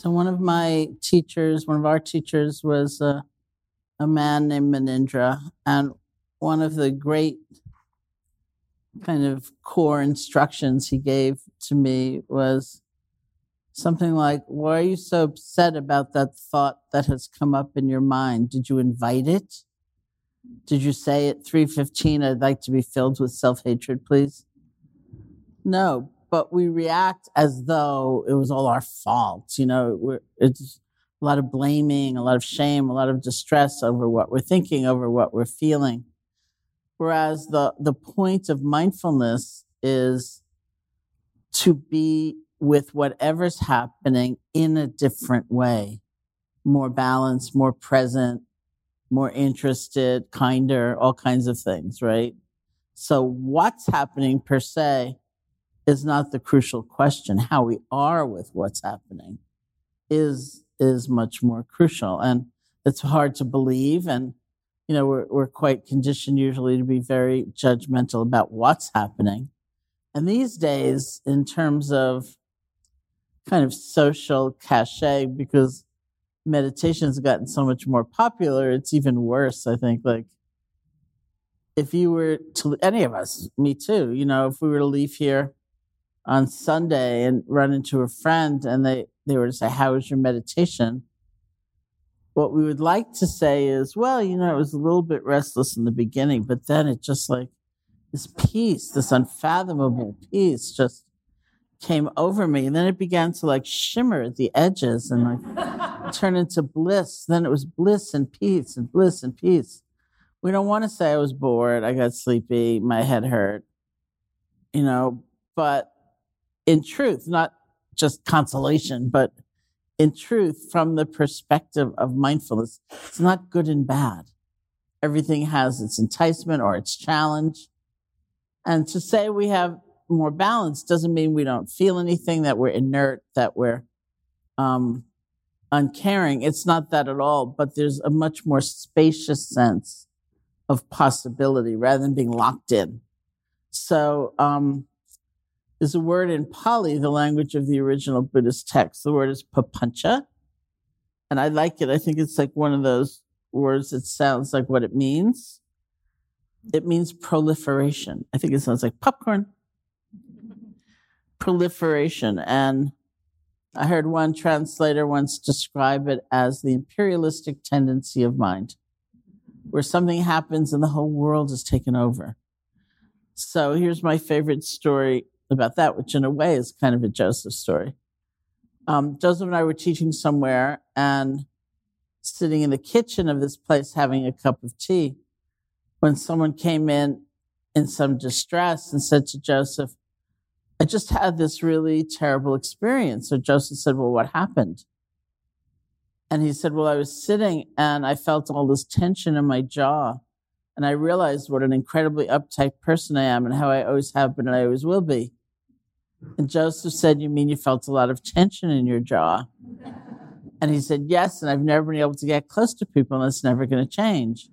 So one of my teachers, one of our teachers, was a, a man named Munindra, and one of the great kind of core instructions he gave to me was something like, "Why are you so upset about that thought that has come up in your mind? Did you invite it? Did you say at 3:15 I'd like to be filled with self-hatred, please?" No, but we react as though it was all our fault. You know, it's a lot of blaming, a lot of shame, a lot of distress over what we're thinking, over what we're feeling. Whereas the, the point of mindfulness is to be with whatever's happening in a different way, more balanced, more present, more interested, kinder, all kinds of things, right? So what's happening per se is not the crucial question. How we are with what's happening is, is much more crucial. And it's hard to believe. And, you know, we're, we're quite conditioned usually to be very judgmental about what's happening. And these days, in terms of kind of social cachet, because meditation has gotten so much more popular, it's even worse, I think. Like, if you were to, any of us, me too, you know, if we were to leave here on Sunday and run into a friend and they, they were to say, How was your meditation? What we would like to say is, Well, you know, it was a little bit restless in the beginning, but then it just like this peace, this unfathomable peace just came over me. And then it began to like shimmer at the edges and like turn into bliss. Then it was bliss and peace and bliss and peace. We don't want to say I was bored, I got sleepy, my head hurt, you know, but in truth, not just consolation, but in truth, from the perspective of mindfulness, it's not good and bad. Everything has its enticement or its challenge. And to say we have more balance doesn't mean we don't feel anything, that we're inert, that we're um, uncaring. It's not that at all, but there's a much more spacious sense of possibility rather than being locked in. So, um, there's a word in Pali, the language of the original Buddhist text. The word is papancha. And I like it. I think it's like one of those words that sounds like what it means. It means proliferation. I think it sounds like popcorn. proliferation. And I heard one translator once describe it as the imperialistic tendency of mind, where something happens and the whole world is taken over. So here's my favorite story about that, which in a way is kind of a Joseph story. Um, Joseph and I were teaching somewhere and sitting in the kitchen of this place having a cup of tea when someone came in in some distress and said to Joseph, I just had this really terrible experience. So Joseph said, Well, what happened? And he said, Well, I was sitting and I felt all this tension in my jaw. And I realized what an incredibly uptight person I am and how I always have been and I always will be. And Joseph said, You mean you felt a lot of tension in your jaw? And he said, Yes, and I've never been able to get close to people, and it's never going to change.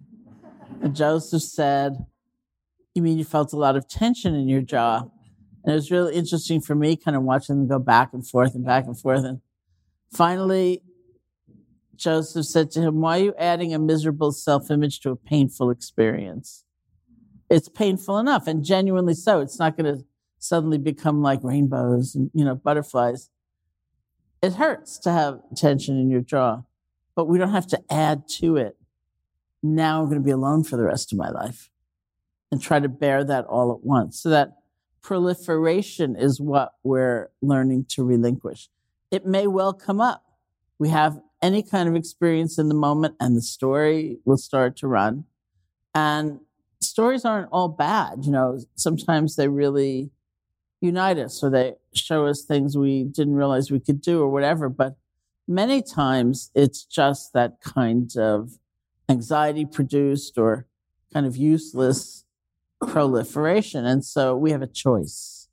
And Joseph said, You mean you felt a lot of tension in your jaw? And it was really interesting for me, kind of watching them go back and forth and back and forth. And finally, Joseph said to him, Why are you adding a miserable self image to a painful experience? It's painful enough, and genuinely so. It's not going to suddenly become like rainbows and, you know, butterflies. It hurts to have tension in your jaw, but we don't have to add to it. Now I'm going to be alone for the rest of my life and try to bear that all at once. So that proliferation is what we're learning to relinquish. It may well come up. We have any kind of experience in the moment and the story will start to run. And stories aren't all bad. You know, sometimes they really unite us or they show us things we didn't realize we could do or whatever. But many times it's just that kind of anxiety produced or kind of useless proliferation. And so we have a choice.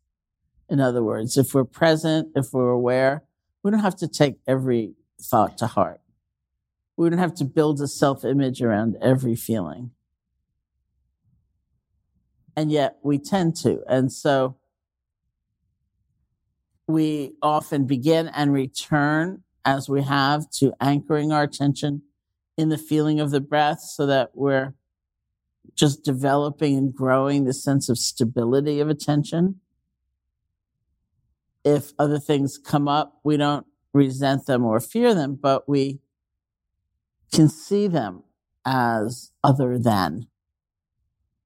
In other words, if we're present, if we're aware, we don't have to take every thought to heart. We don't have to build a self image around every feeling. And yet we tend to. And so we often begin and return as we have to anchoring our attention in the feeling of the breath so that we're just developing and growing the sense of stability of attention. If other things come up, we don't resent them or fear them, but we can see them as other than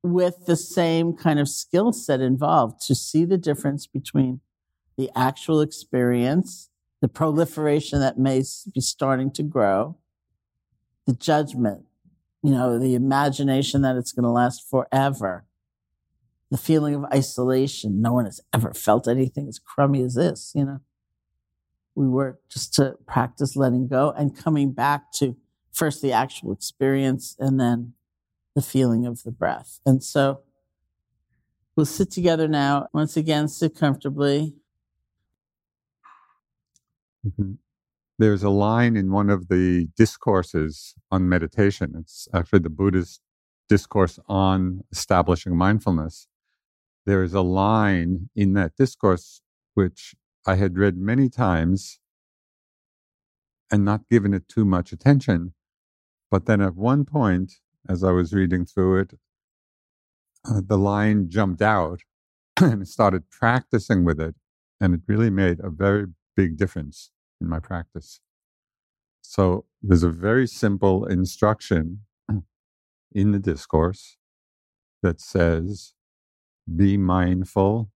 with the same kind of skill set involved to see the difference between the actual experience, the proliferation that may be starting to grow, the judgment, you know, the imagination that it's going to last forever, the feeling of isolation. No one has ever felt anything as crummy as this, you know. We work just to practice letting go and coming back to first the actual experience and then the feeling of the breath. And so we'll sit together now. Once again, sit comfortably. Mm-hmm. There's a line in one of the discourses on meditation. It's actually the Buddhist discourse on establishing mindfulness. There is a line in that discourse which I had read many times and not given it too much attention. But then at one point, as I was reading through it, uh, the line jumped out and started practicing with it. And it really made a very big difference in my practice. So there's a very simple instruction in the discourse that says, be mindful,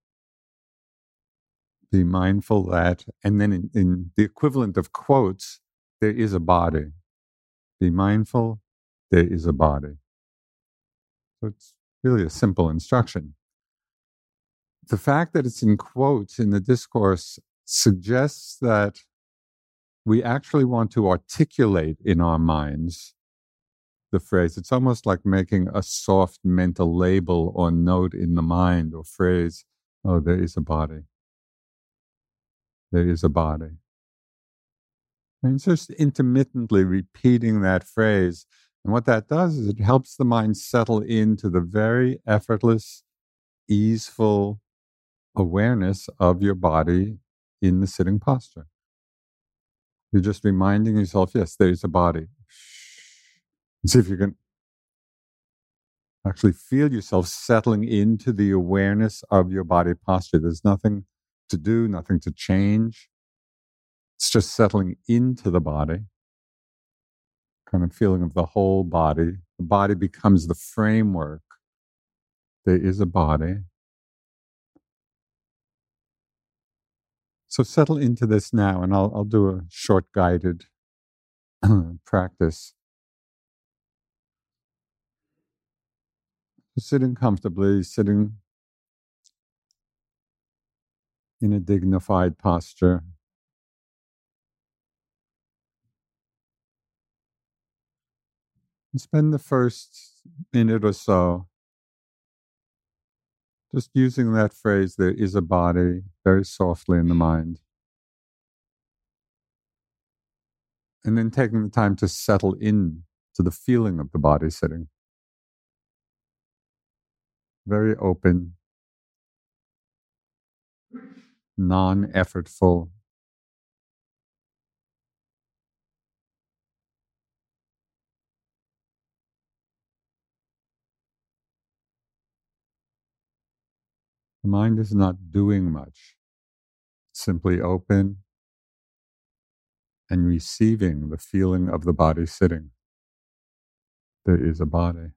be mindful that, and then in, in the equivalent of quotes, there is a body. Be mindful, there is a body. So it's really a simple instruction. The fact that it's in quotes in the discourse suggests that we actually want to articulate in our minds the phrase. It's almost like making a soft mental label or note in the mind or phrase oh, there is a body. There is a body. And just intermittently repeating that phrase. And what that does is it helps the mind settle into the very effortless, easeful awareness of your body in the sitting posture. You're just reminding yourself, yes, there is a body. See if you can actually feel yourself settling into the awareness of your body posture. There's nothing to do, nothing to change. It's just settling into the body, kind of feeling of the whole body. The body becomes the framework. There is a body. So settle into this now, and I'll, I'll do a short guided practice. sitting comfortably, sitting in a dignified posture. And spend the first minute or so just using that phrase, there is a body, very softly in the mind. And then taking the time to settle in to the feeling of the body sitting very open, non effortful. The mind is not doing much, simply open and receiving the feeling of the body sitting. There is a body.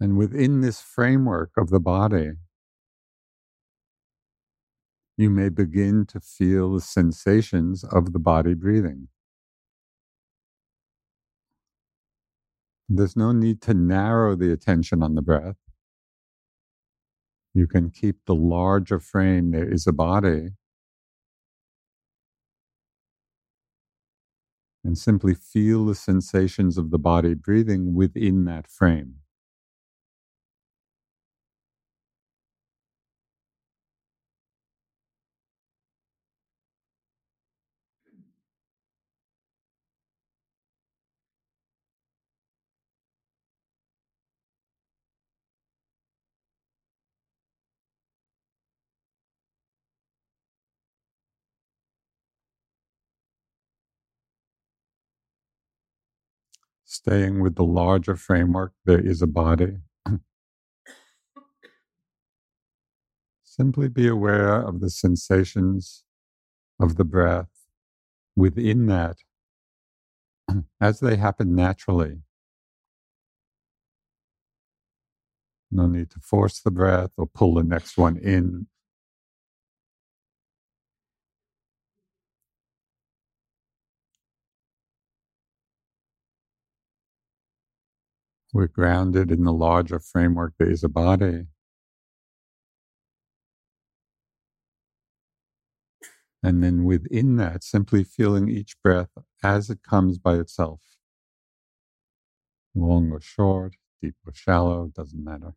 And within this framework of the body, you may begin to feel the sensations of the body breathing. There's no need to narrow the attention on the breath. You can keep the larger frame, there is a body, and simply feel the sensations of the body breathing within that frame. Staying with the larger framework, there is a body. Simply be aware of the sensations of the breath within that as they happen naturally. No need to force the breath or pull the next one in. We're grounded in the larger framework that is a body. And then within that, simply feeling each breath as it comes by itself. Long or short, deep or shallow, doesn't matter.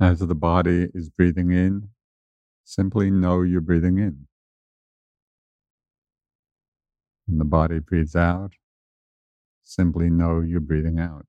As the body is breathing in, simply know you're breathing in. When the body breathes out, simply know you're breathing out.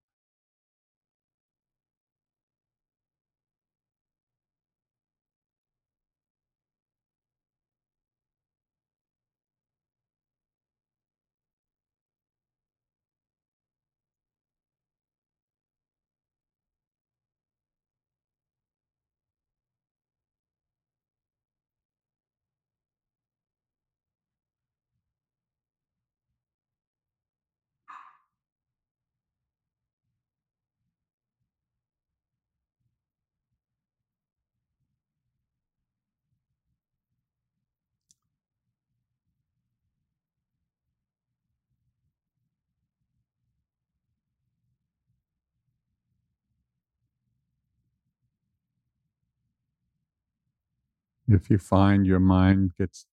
If you find your mind gets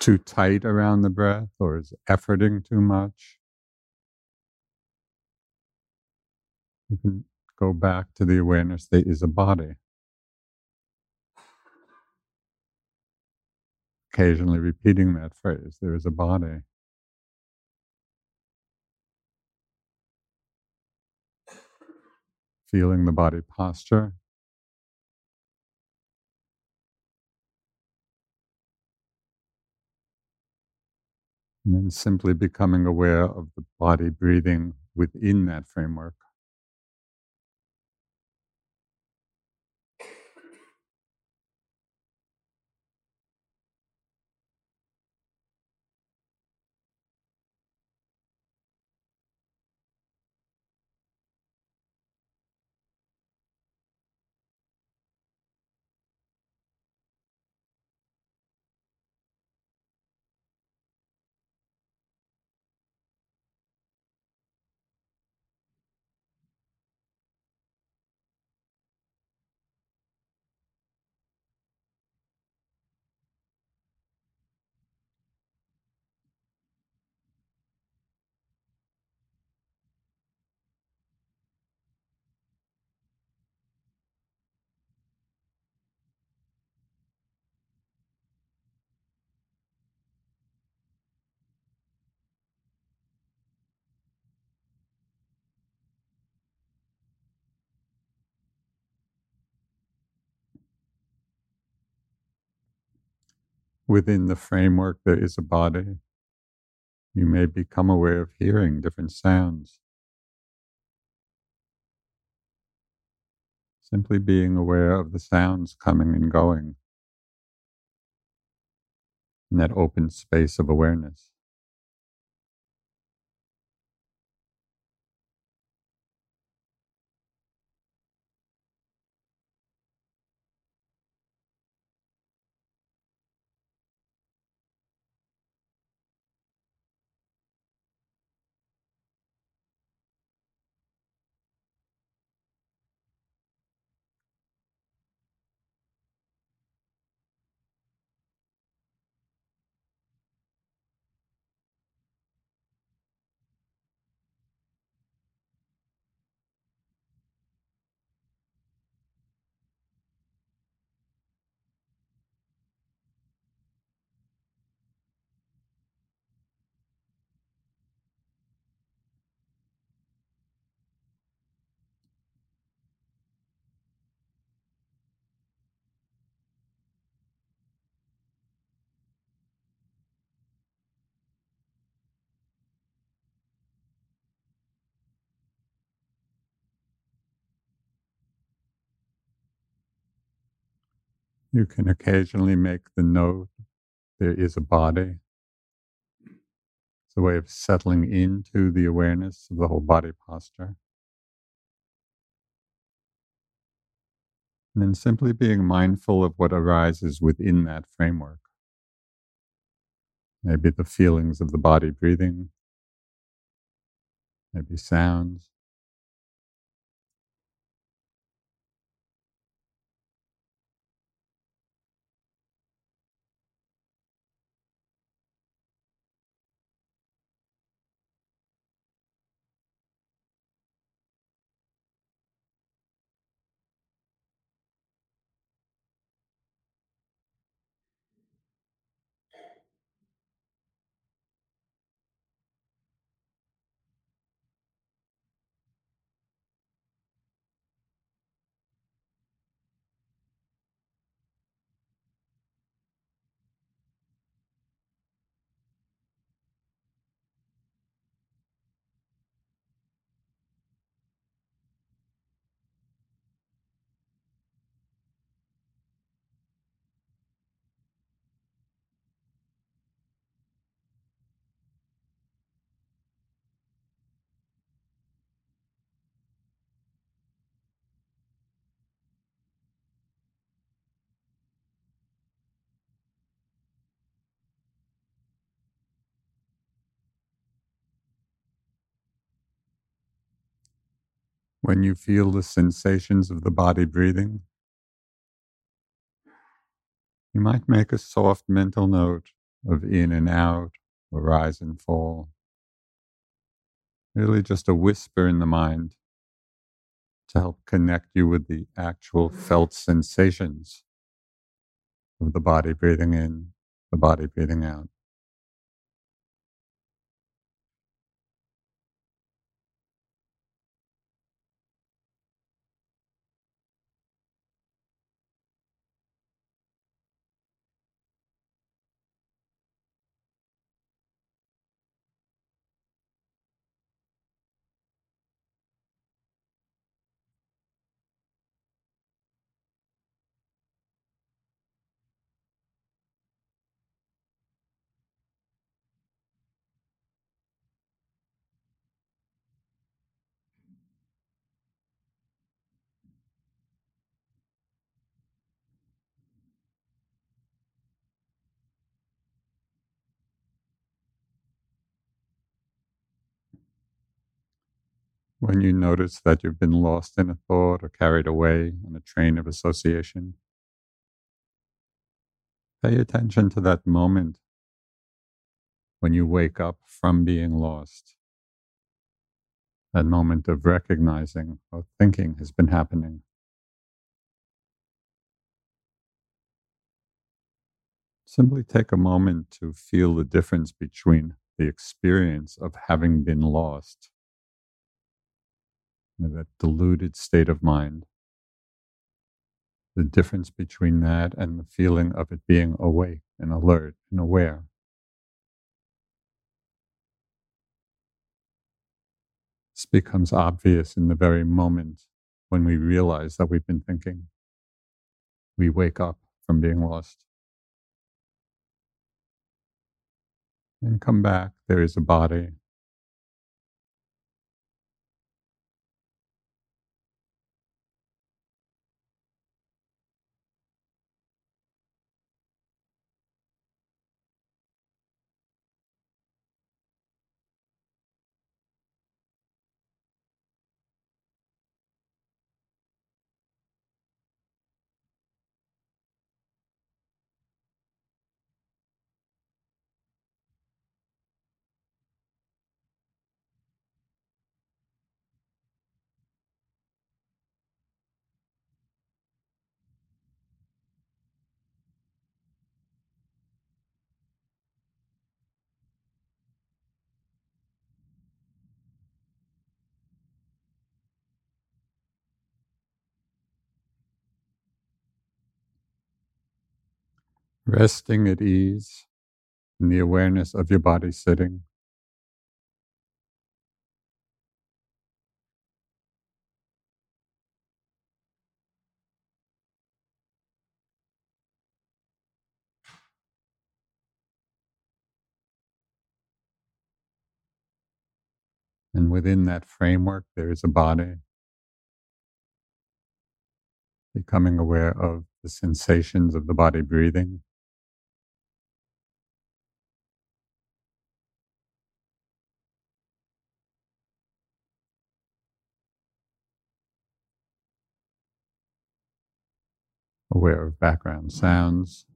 too tight around the breath or is efforting too much, you can go back to the awareness that is a body. Occasionally repeating that phrase, there is a body. Feeling the body posture, And then simply becoming aware of the body breathing within that framework. Within the framework, there is a body. You may become aware of hearing different sounds. Simply being aware of the sounds coming and going in that open space of awareness. You can occasionally make the note there is a body. It's a way of settling into the awareness of the whole body posture. And then simply being mindful of what arises within that framework. Maybe the feelings of the body breathing, maybe sounds, When you feel the sensations of the body breathing, you might make a soft mental note of in and out, or rise and fall. Really just a whisper in the mind to help connect you with the actual felt sensations of the body breathing in, the body breathing out. When you notice that you've been lost in a thought or carried away on a train of association, pay attention to that moment when you wake up from being lost. That moment of recognizing or thinking has been happening. Simply take a moment to feel the difference between the experience of having been lost that deluded state of mind. The difference between that and the feeling of it being awake and alert and aware. This becomes obvious in the very moment when we realize that we've been thinking. We wake up from being lost. And come back, there is a body, resting at ease in the awareness of your body sitting. And within that framework, there is a body. Becoming aware of the sensations of the body breathing. Aware of background sounds.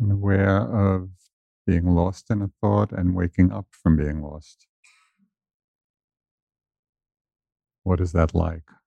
And aware of being lost in a thought and waking up from being lost. What is that like?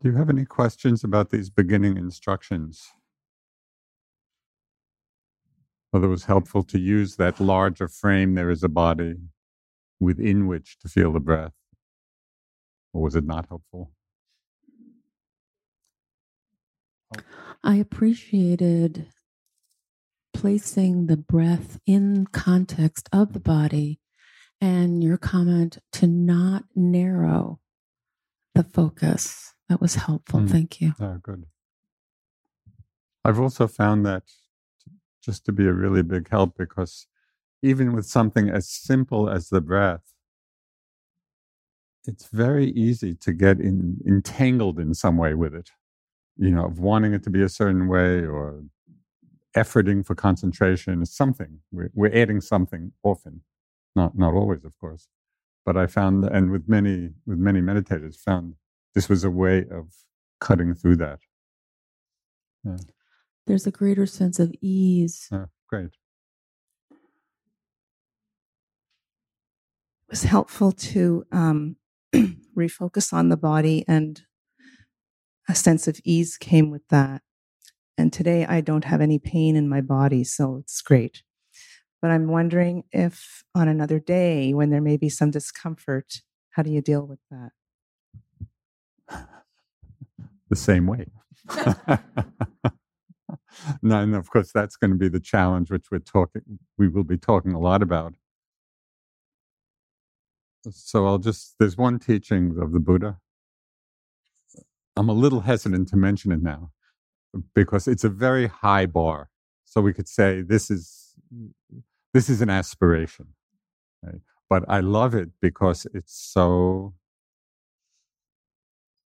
Do you have any questions about these beginning instructions? Whether it was helpful to use that larger frame, there is a body within which to feel the breath, or was it not helpful? I appreciated placing the breath in context of the body and your comment to not narrow the focus. That was helpful. Mm. Thank you. Oh, good. I've also found that just to be a really big help because even with something as simple as the breath, it's very easy to get in, entangled in some way with it, you know, of wanting it to be a certain way or efforting for concentration something. We're, we're adding something often, not not always, of course. But I found, and with many with many meditators, found this was a way of cutting through that. Yeah. There's a greater sense of ease. Oh, great. It was helpful to um, refocus on the body, and a sense of ease came with that. And today I don't have any pain in my body, so it's great. But I'm wondering if on another day when there may be some discomfort, how do you deal with that? The same way. and of course that's going to be the challenge which we're talking we will be talking a lot about. So I'll just there's one teaching of the Buddha. I'm a little hesitant to mention it now because it's a very high bar. So we could say this is this is an aspiration. Right? But I love it because it's so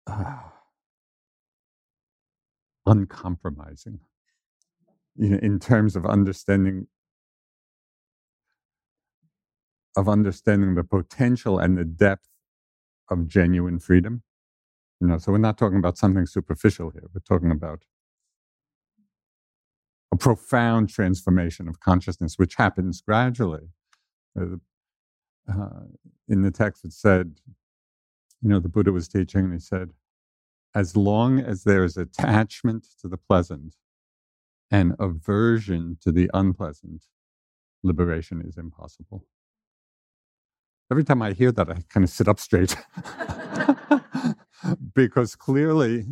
uh, uncompromising you know, in terms of understanding of understanding the potential and the depth of genuine freedom. You know, so we're not talking about something superficial here. We're talking about a profound transformation of consciousness, which happens gradually. Uh, uh, in the text, it said, you know, the Buddha was teaching, and he said, as long as there is attachment to the pleasant and aversion to the unpleasant, liberation is impossible. Every time I hear that, I kind of sit up straight. because clearly,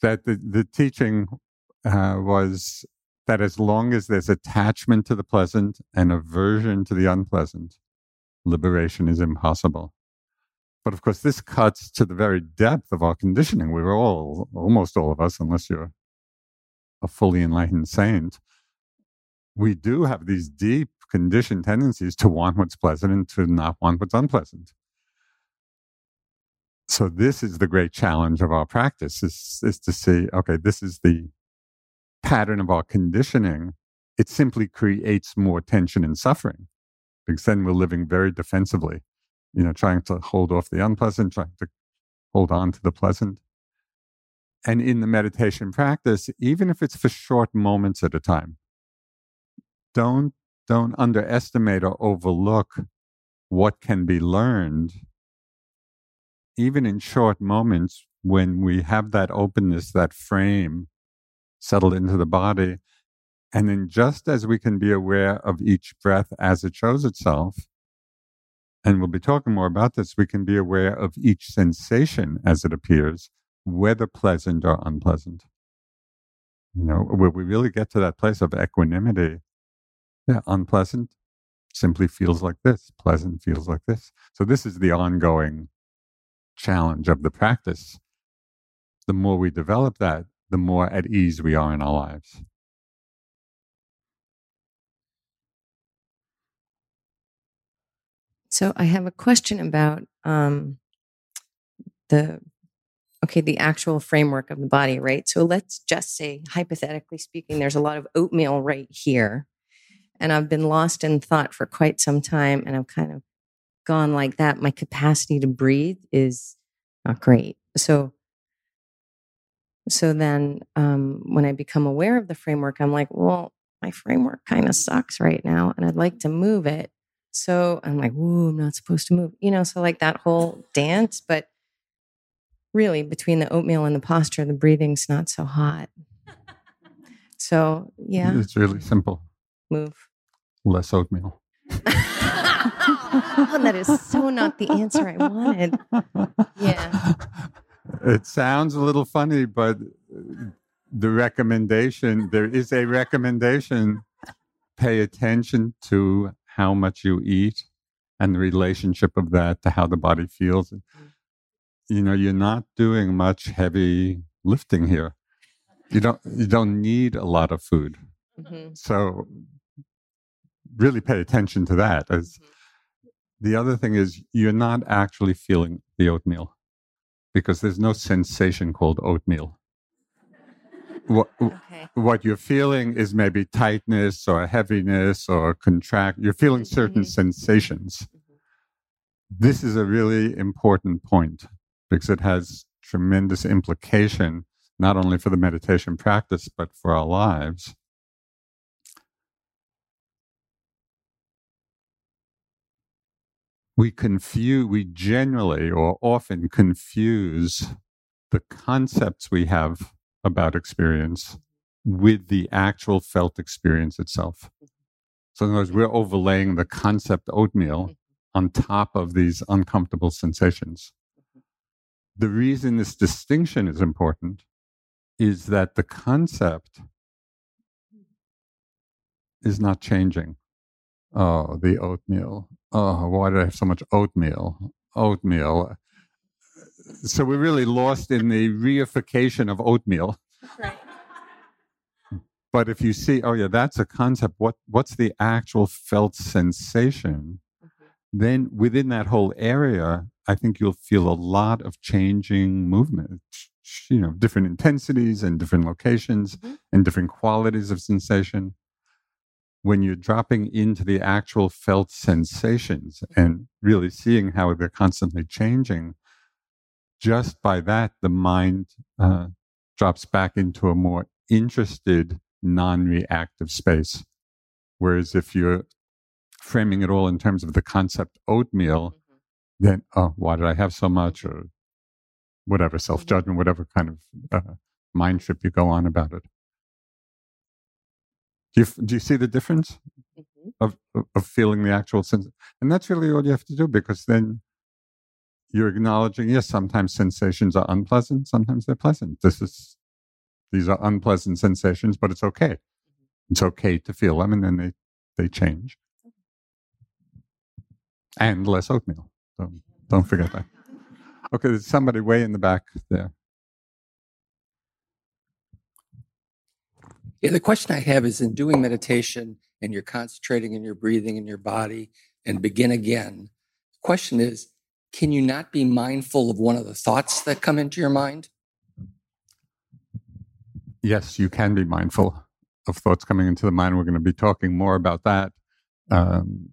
that the, the teaching uh, was that as long as there's attachment to the pleasant and aversion to the unpleasant, liberation is impossible. But of course, this cuts to the very depth of our conditioning. We're all, almost all of us, unless you're a fully enlightened saint, we do have these deep conditioned tendencies to want what's pleasant and to not want what's unpleasant. So this is the great challenge of our practice is, is to see, okay, this is the pattern of our conditioning. It simply creates more tension and suffering because then we're living very defensively, you know, trying to hold off the unpleasant, trying to hold on to the pleasant. And in the meditation practice, even if it's for short moments at a time, don't don't underestimate or overlook what can be learned even in short moments when we have that openness that frame settled into the body and then just as we can be aware of each breath as it shows itself and we'll be talking more about this we can be aware of each sensation as it appears whether pleasant or unpleasant you know where we really get to that place of equanimity yeah, unpleasant simply feels like this, pleasant feels like this. So, this is the ongoing challenge of the practice. The more we develop that, the more at ease we are in our lives. So, I have a question about um, the okay, the actual framework of the body, right? So let's just say, hypothetically speaking, there's a lot of oatmeal right here and I've been lost in thought for quite some time and I've kind of gone like that. My capacity to breathe is not great. So, so then um, when I become aware of the framework, I'm like, well, my framework kind of sucks right now and I'd like to move it. So I'm like, whoa, I'm not supposed to move. You know, so like that whole dance, but really between the oatmeal and the posture, the breathing's not so hot. So yeah. It's really simple. Move. Less oatmeal. oh, that is so not the answer I wanted. Yeah. It sounds a little funny, but the recommendation, there is a recommendation pay attention to how much you eat and the relationship of that to how the body feels. You know, you're not doing much heavy lifting here. You don't you don't need a lot of food. Mm-hmm. So really pay attention to that. As mm-hmm. the other thing is you're not actually feeling the oatmeal because there's no sensation called oatmeal. What, okay. what you're feeling is maybe tightness or heaviness or contract. You're feeling certain mm-hmm. sensations. Mm-hmm. This is a really important point because it has tremendous implication, not only for the meditation practice, but for our lives. we confuse, we generally or often confuse the concepts we have about experience with the actual felt experience itself. So, in other words, we're overlaying the concept oatmeal on top of these uncomfortable sensations. The reason this distinction is important is that the concept is not changing. Oh, the oatmeal oh, why did I have so much oatmeal? Oatmeal. So we're really lost in the reification of oatmeal. Right. But if you see, oh yeah, that's a concept. What what's the actual felt sensation? Mm-hmm. Then within that whole area, I think you'll feel a lot of changing movement. You know, different intensities and different locations mm-hmm. and different qualities of sensation when you're dropping into the actual felt sensations and really seeing how they're constantly changing, just by that, the mind uh, drops back into a more interested, non reactive space. Whereas if you're framing it all in terms of the concept oatmeal, mm-hmm. then, oh, why did I have so much? Or whatever, self judgment, whatever kind of uh, mind trip you go on about it. Do you, do you see the difference mm-hmm. of, of feeling the actual sense? And that's really all you have to do because then you're acknowledging, yes, sometimes sensations are unpleasant, sometimes they're pleasant. This is, these are unpleasant sensations, but it's okay. It's okay to feel them and then they, they change. And less oatmeal. So don't forget that. Okay, there's somebody way in the back there. Yeah, the question I have is in doing meditation and you're concentrating in your breathing in your body and begin again. The question is, can you not be mindful of one of the thoughts that come into your mind? Yes, you can be mindful of thoughts coming into the mind. We're going to be talking more about that um,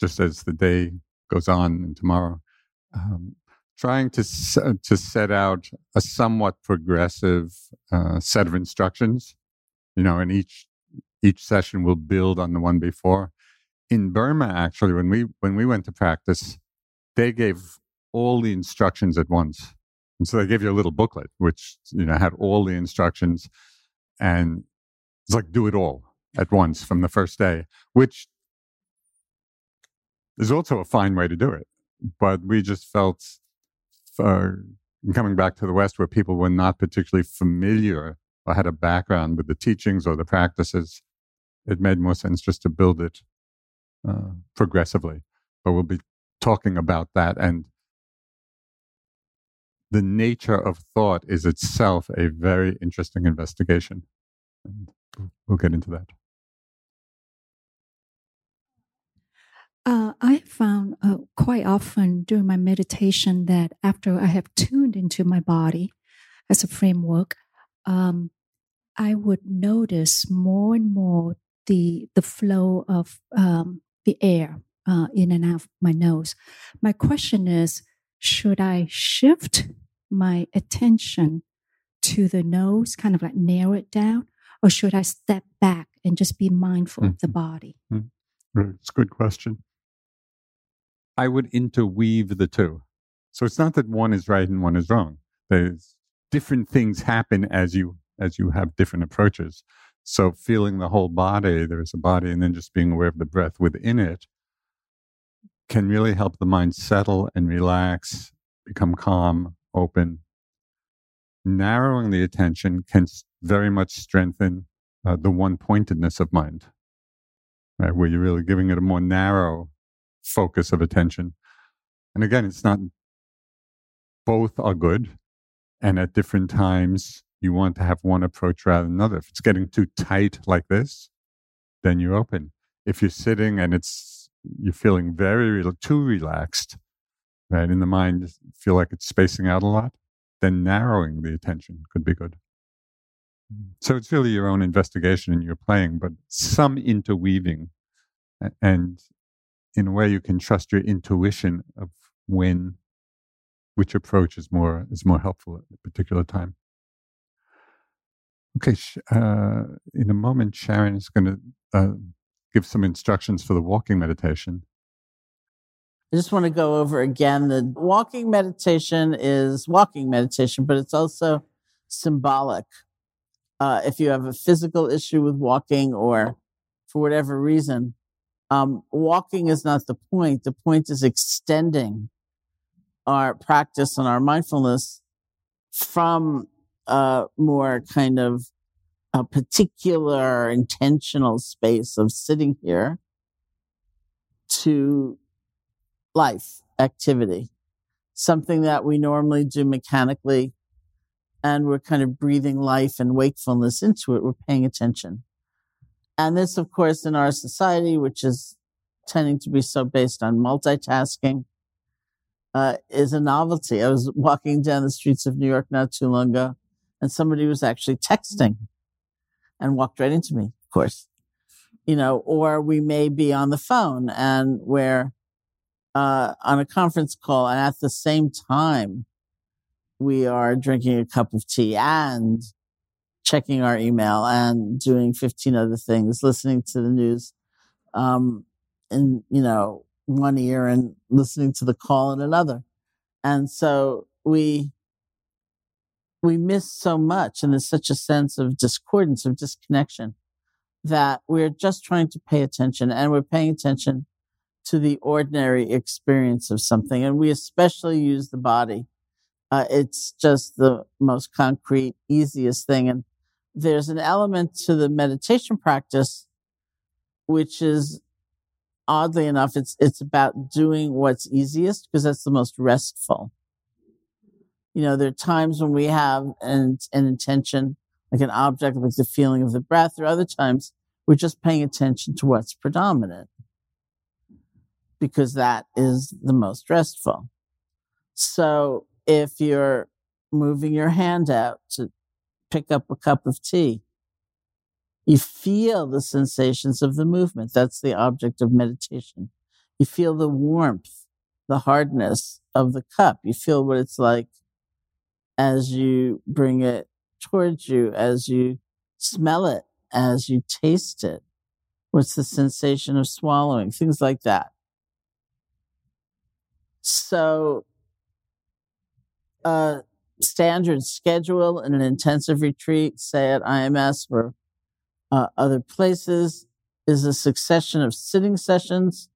just as the day goes on and tomorrow. Um, trying to to set out a somewhat progressive uh, set of instructions you know, and each each session will build on the one before. In Burma, actually, when we when we went to practice, they gave all the instructions at once, and so they gave you a little booklet which you know had all the instructions, and it's like do it all at once from the first day, which is also a fine way to do it. But we just felt, coming back to the West, where people were not particularly familiar or had a background with the teachings or the practices, it made more sense just to build it uh, progressively. But we'll be talking about that. And the nature of thought is itself a very interesting investigation. And we'll get into that. Uh, I found uh, quite often during my meditation that after I have tuned into my body as a framework, um, I would notice more and more the the flow of um, the air uh, in and out of my nose. My question is, should I shift my attention to the nose, kind of like narrow it down, or should I step back and just be mindful mm-hmm. of the mm-hmm. body? Mm-hmm. It's a good question. I would interweave the two. So it's not that one is right and one is wrong. There's different things happen as you as you have different approaches. So feeling the whole body, there's a body, and then just being aware of the breath within it can really help the mind settle and relax, become calm, open. Narrowing the attention can very much strengthen uh, the one pointedness of mind, right? Where you're really giving it a more narrow focus of attention. And again, it's not both are good. And at different times, you want to have one approach rather than another. If it's getting too tight like this, then you're open. If you're sitting and it's you're feeling very too relaxed, right, in the mind, feel like it's spacing out a lot, then narrowing the attention could be good. So it's really your own investigation and your playing, but some interweaving, and in a way you can trust your intuition of when which approach is more is more helpful at a particular time. Okay, uh, in a moment, Sharon is going to uh, give some instructions for the walking meditation. I just want to go over again the walking meditation is walking meditation, but it's also symbolic. Uh, if you have a physical issue with walking or for whatever reason, um, walking is not the point. The point is extending our practice and our mindfulness from a more kind of a particular intentional space of sitting here to life activity, something that we normally do mechanically. And we're kind of breathing life and wakefulness into it. We're paying attention. And this, of course, in our society, which is tending to be so based on multitasking, uh, is a novelty. I was walking down the streets of New York not too long ago, and somebody was actually texting and walked right into me, of course. You know, or we may be on the phone and we're uh, on a conference call, and at the same time, we are drinking a cup of tea and checking our email and doing 15 other things, listening to the news, um, and, you know, one ear and listening to the call in another. And so we, we miss so much and there's such a sense of discordance, of disconnection that we're just trying to pay attention and we're paying attention to the ordinary experience of something. And we especially use the body. Uh, it's just the most concrete, easiest thing. And there's an element to the meditation practice, which is oddly enough, it's, it's about doing what's easiest because that's the most restful. You know, there are times when we have an, an intention, like an object, like the feeling of the breath, or other times we're just paying attention to what's predominant because that is the most restful. So if you're moving your hand out to pick up a cup of tea, you feel the sensations of the movement. That's the object of meditation. You feel the warmth, the hardness of the cup. You feel what it's like as you bring it towards you, as you smell it, as you taste it. What's the sensation of swallowing? Things like that. So, a standard schedule in an intensive retreat, say at IMS or uh, other places is a succession of sitting sessions,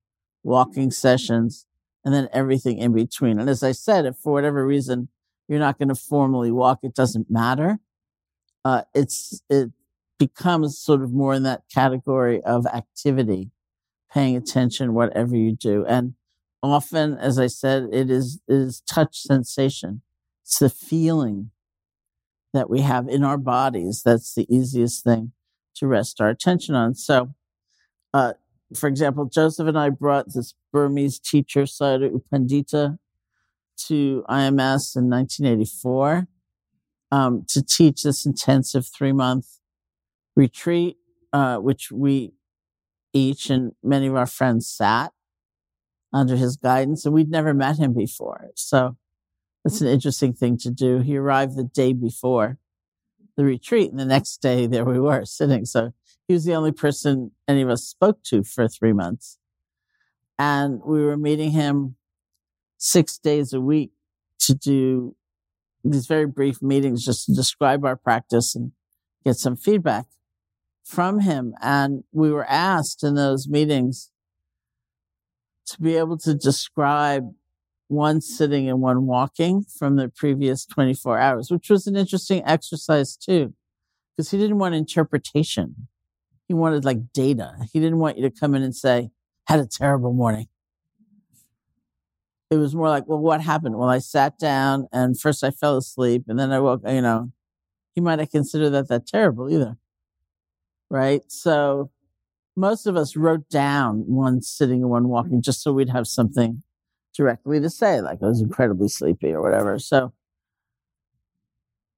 walking sessions, and then everything in between. And as I said, if for whatever reason you're not going to formally walk, it doesn't matter. Uh, it's it becomes sort of more in that category of activity, paying attention whatever you do, and often, as I said, it is it is touch sensation. It's the feeling that we have in our bodies. That's the easiest thing to rest our attention on. So, uh, for example, Joseph and I brought this Burmese teacher, Sayadaw U Pandita, to IMS in 1984 um, to teach this intensive three month retreat, uh, which we each and many of our friends sat under his guidance, and we'd never met him before. So it's an interesting thing to do. He arrived the day before the retreat. And the next day, there we were sitting. So he was the only person any of us spoke to for three months. And we were meeting him six days a week to do these very brief meetings just to describe our practice and get some feedback from him. And we were asked in those meetings to be able to describe one sitting and one walking from the previous 24 hours, which was an interesting exercise too, because he didn't want interpretation. He wanted like data. He didn't want you to come in and say, had a terrible morning. It was more like, well, what happened? Well, I sat down and first I fell asleep and then I woke, you know, he might have considered that that terrible either. Right. So most of us wrote down one sitting and one walking just so we'd have something directly to say, like I was incredibly sleepy or whatever. So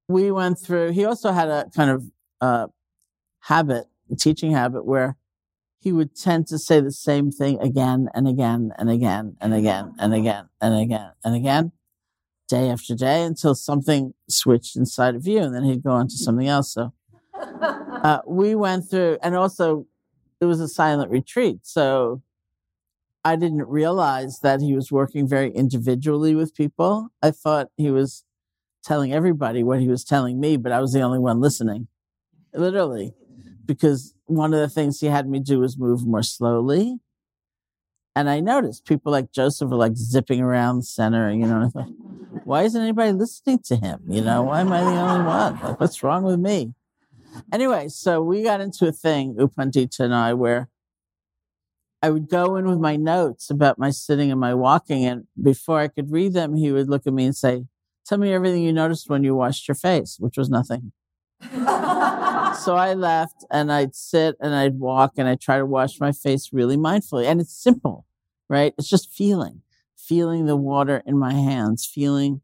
we went through, he also had a kind of uh, habit, a teaching habit where he would tend to say the same thing again and again and again and again and again and again and again, day after day until something switched inside of you. And then he'd go on to something else. So uh, we went through, and also it was a silent retreat. So I didn't realize that he was working very individually with people. I thought he was telling everybody what he was telling me, but I was the only one listening, literally, because one of the things he had me do was move more slowly. And I noticed people like Joseph were like zipping around the center, you know, thought, why isn't anybody listening to him? You know, why am I the only one? Like, what's wrong with me? Anyway, so we got into a thing, U Pandita and I, where I would go in with my notes about my sitting and my walking. And before I could read them, he would look at me and say, Tell me everything you noticed when you washed your face, which was nothing. so I left and I'd sit and I'd walk and I'd try to wash my face really mindfully. And it's simple, right? It's just feeling, feeling the water in my hands, feeling,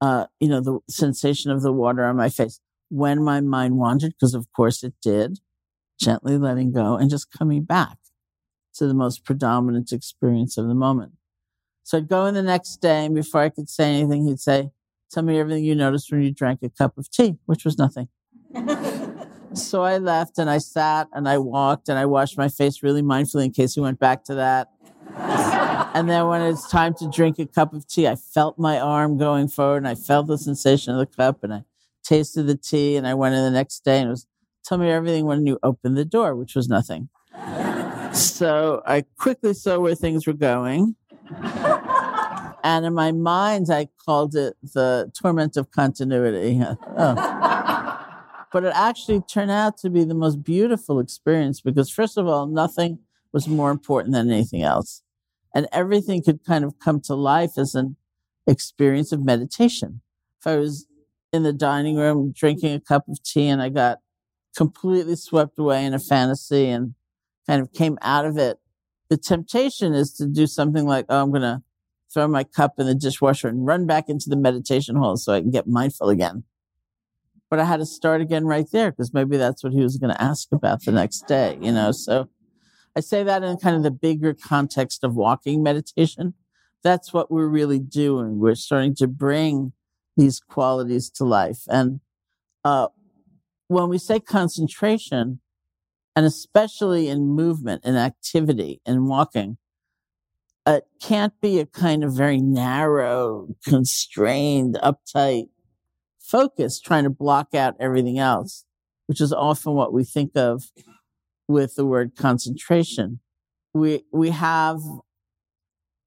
uh, you know, the sensation of the water on my face. When my mind wandered, because of course it did, gently letting go and just coming back to the most predominant experience of the moment. So I'd go in the next day, and before I could say anything, he'd say, Tell me everything you noticed when you drank a cup of tea, which was nothing. so I left and I sat and I walked and I washed my face really mindfully in case he went back to that. and then when it's time to drink a cup of tea, I felt my arm going forward and I felt the sensation of the cup and I tasted the tea and I went in the next day and it was, tell me everything when you opened the door, which was nothing. So I quickly saw where things were going. and in my mind, I called it the torment of continuity. oh. But it actually turned out to be the most beautiful experience because, first of all, nothing was more important than anything else. And everything could kind of come to life as an experience of meditation. If I was in the dining room drinking a cup of tea and I got completely swept away in a fantasy and kind of came out of it. The temptation is to do something like, oh, I'm going to throw my cup in the dishwasher and run back into the meditation hall so I can get mindful again. But I had to start again right there because maybe that's what he was going to ask about the next day, you know? So I say that in kind of the bigger context of walking meditation. That's what we're really doing. We're starting to bring these qualities to life. And, uh, when we say concentration, and especially in movement and activity and walking, it can't be a kind of very narrow, constrained, uptight focus trying to block out everything else, which is often what we think of with the word concentration. We, we have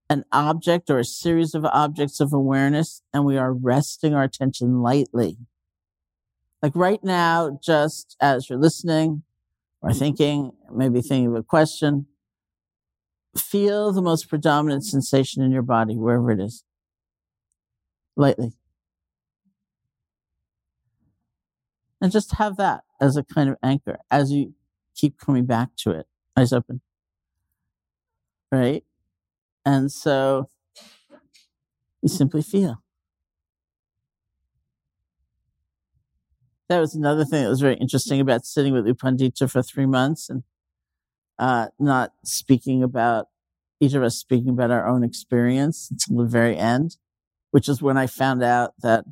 an object or a series of objects of awareness and we are resting our attention lightly. Like right now, just as you're listening, or mm-hmm. thinking, maybe thinking of a question, feel the most predominant sensation in your body, wherever it is, lightly. And just have that as a kind of anchor as you keep coming back to it. Eyes open. Right? And so you simply feel. that was another thing that was very interesting about sitting with U Pandita for three months and uh, not speaking about each of us speaking about our own experience until the very end, which is when I found out that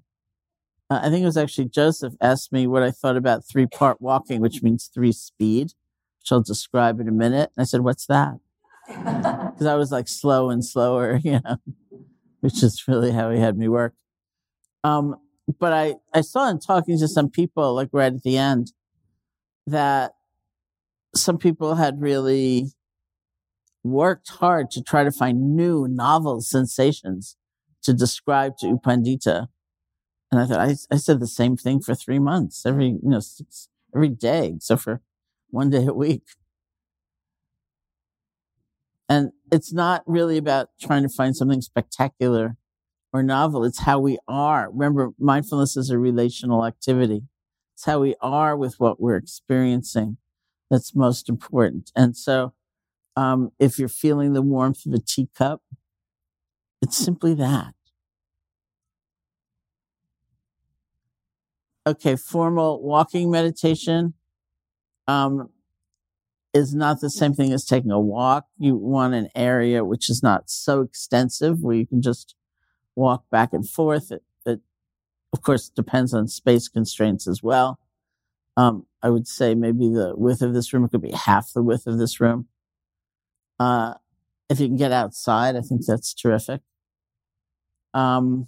uh, I think it was actually Joseph asked me what I thought about three part walking, which means three speed, which I'll describe in a minute. And I said, What's that? because I was like slow and slower, you know, which is really how he had me work. Um, but I, I saw in talking to some people, like right at the end, that some people had really worked hard to try to find new, novel sensations to describe to U Pandita. And I thought, I, I said the same thing for three months, every, you know, six, every day, except for one day a week. And it's not really about trying to find something spectacular or novel. It's how we are. Remember, mindfulness is a relational activity. It's how we are with what we're experiencing that's most important. And so, um, if you're feeling the warmth of a teacup, it's simply that. Okay, formal walking meditation um, is not the same thing as taking a walk. You want an area which is not so extensive where you can just walk back and forth. It, it of course, depends on space constraints as well. Um, I would say maybe the width of this room could be half the width of this room. Uh, if you can get outside, I think that's terrific. Um,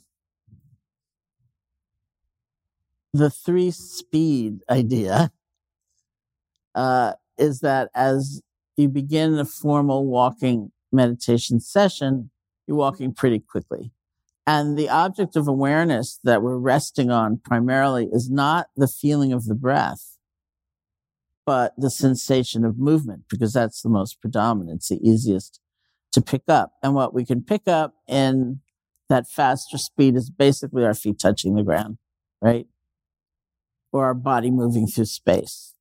the three speed idea uh, is that as you begin a formal walking meditation session, you're walking pretty quickly. And the object of awareness that we're resting on primarily is not the feeling of the breath, but the sensation of movement, because that's the most predominant. It's the easiest to pick up. And what we can pick up in that faster speed is basically our feet touching the ground, right? Or our body moving through space.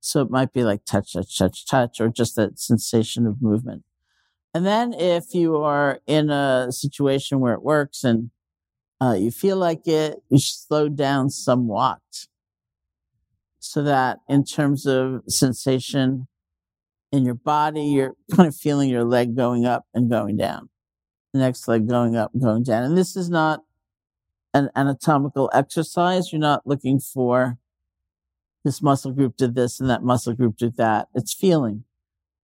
So it might be like touch, touch, touch, touch, or just that sensation of movement. And then if you are in a situation where it works and uh, you feel like it, you slow down somewhat so that in terms of sensation in your body, you're kind of feeling your leg going up and going down, the next leg going up going down. And this is not an anatomical exercise. You're not looking for this muscle group did this and that muscle group did that. It's feeling.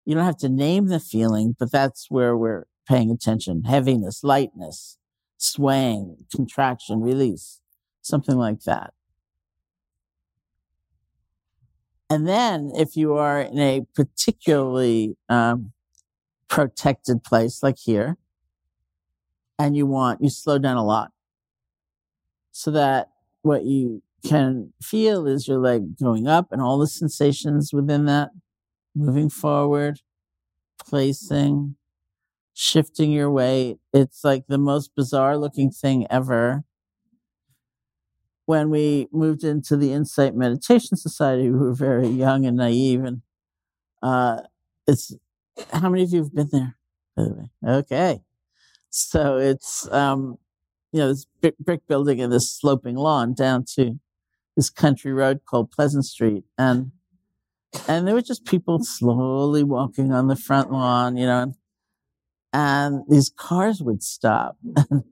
You don't have to name the feeling, but that's where we're paying attention. Heaviness, lightness, swaying, contraction, release, something like that. And then if you are in a particularly um, protected place like here, and you want, you slow down a lot so that what you can feel is your leg going up and all the sensations within that, moving forward, placing, shifting your weight. It's like the most bizarre looking thing ever. When we moved into the Insight Meditation Society, we were very young and naive. And uh, it's how many of you have been there, by the way? Okay. So it's, um, you know, this brick building and this sloping lawn down to this country road called Pleasant Street. And, and there were just people slowly walking on the front lawn, you know, and, and these cars would stop and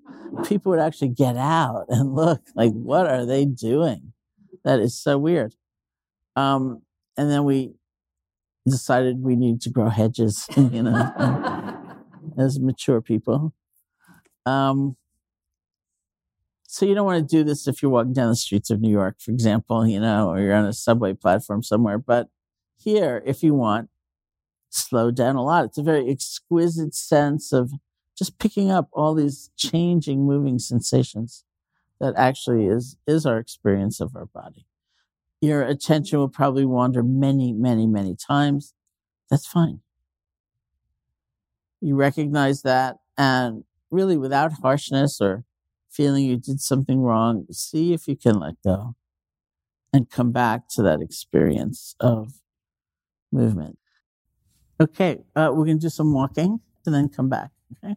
people would actually get out and look like, what are they doing? That is so weird. Um, and then we decided we needed to grow hedges, you know, as mature people. Um, so you don't want to do this if you're walking down the streets of New York, for example, you know, or you're on a subway platform somewhere. But here, if you want, slow down a lot. It's a very exquisite sense of just picking up all these changing, moving sensations that actually is, is our experience of our body. Your attention will probably wander many, many, many times. That's fine. You recognize that and really without harshness or feeling you did something wrong, see if you can let go and come back to that experience of movement. Okay, uh, we're going to do some walking and then come back. Okay.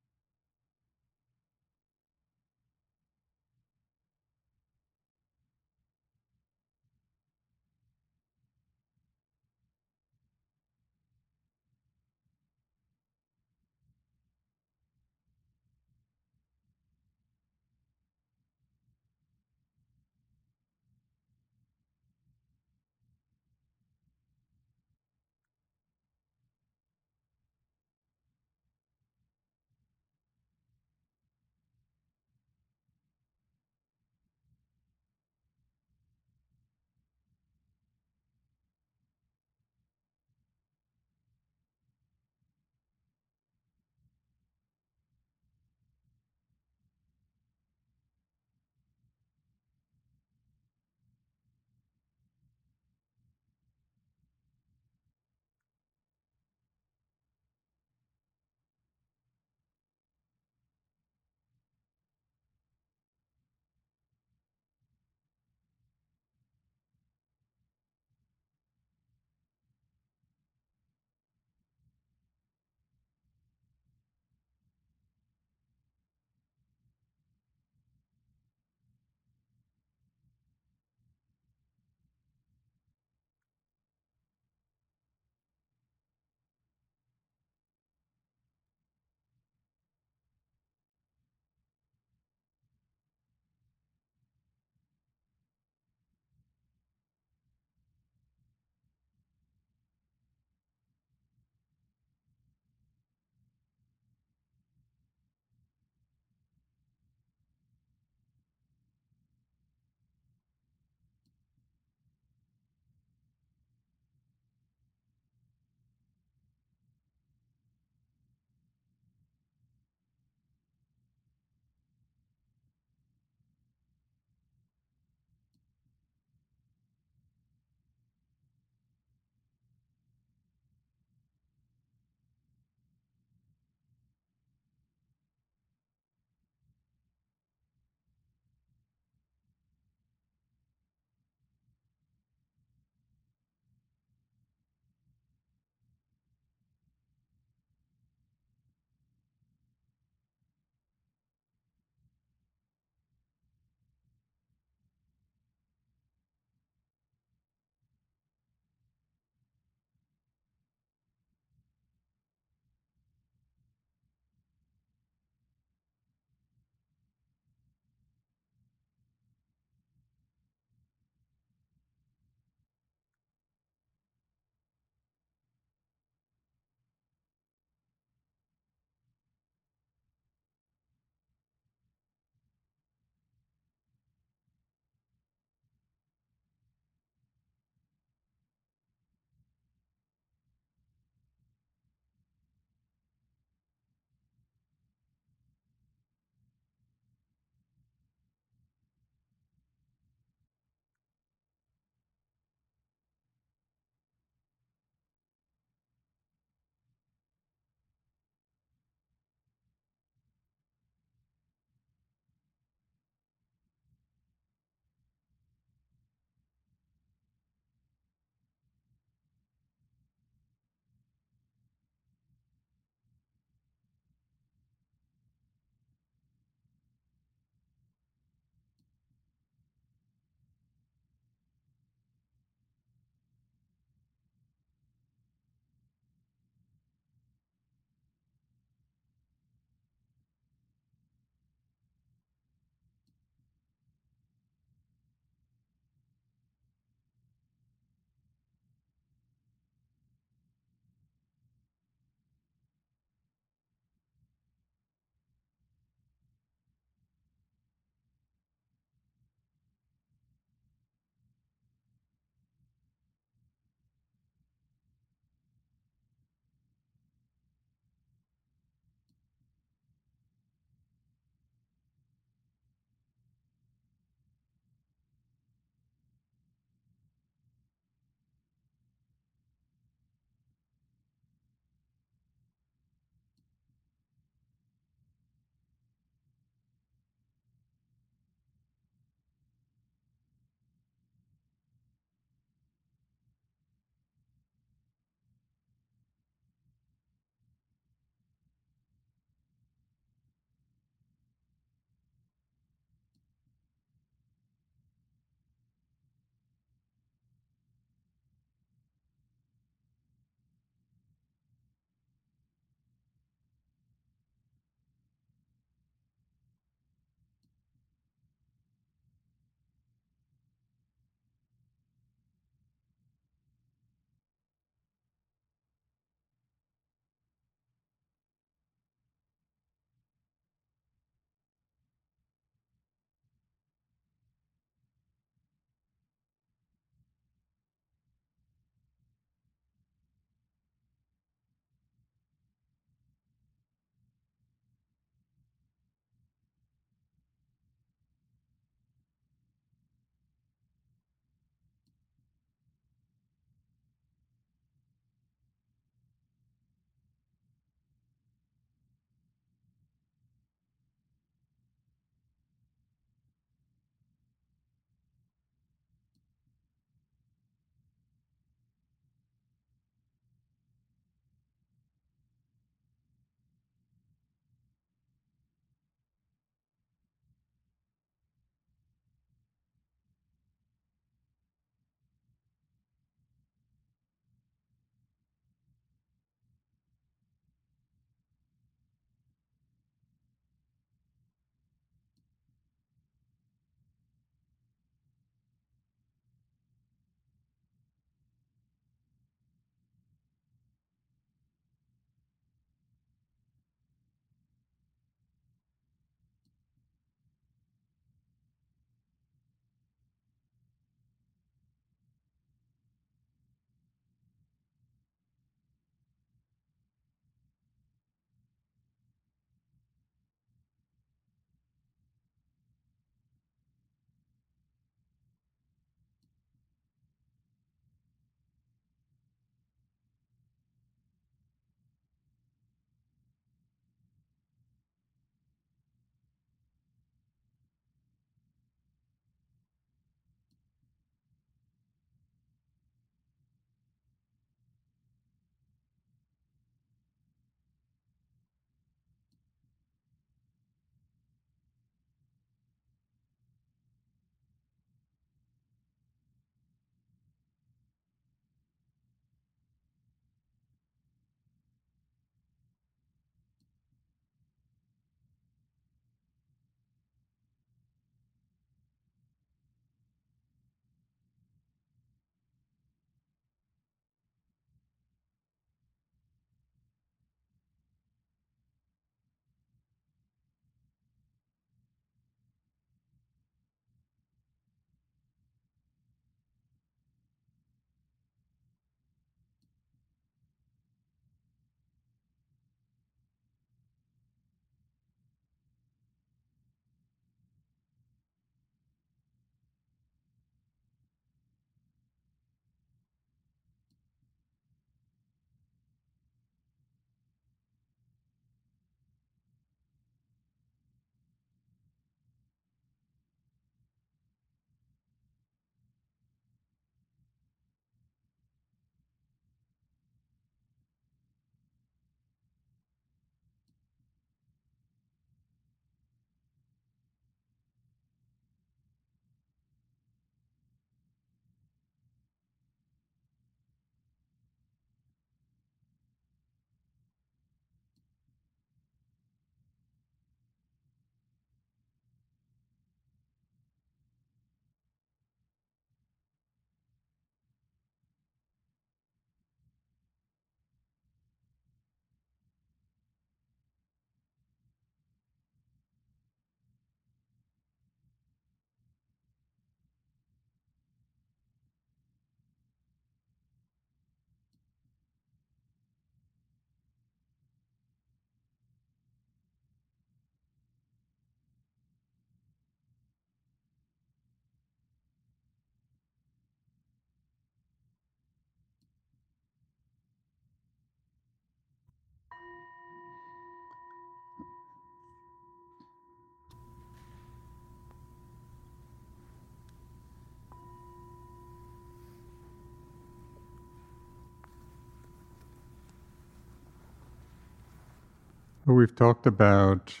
Well, we've talked about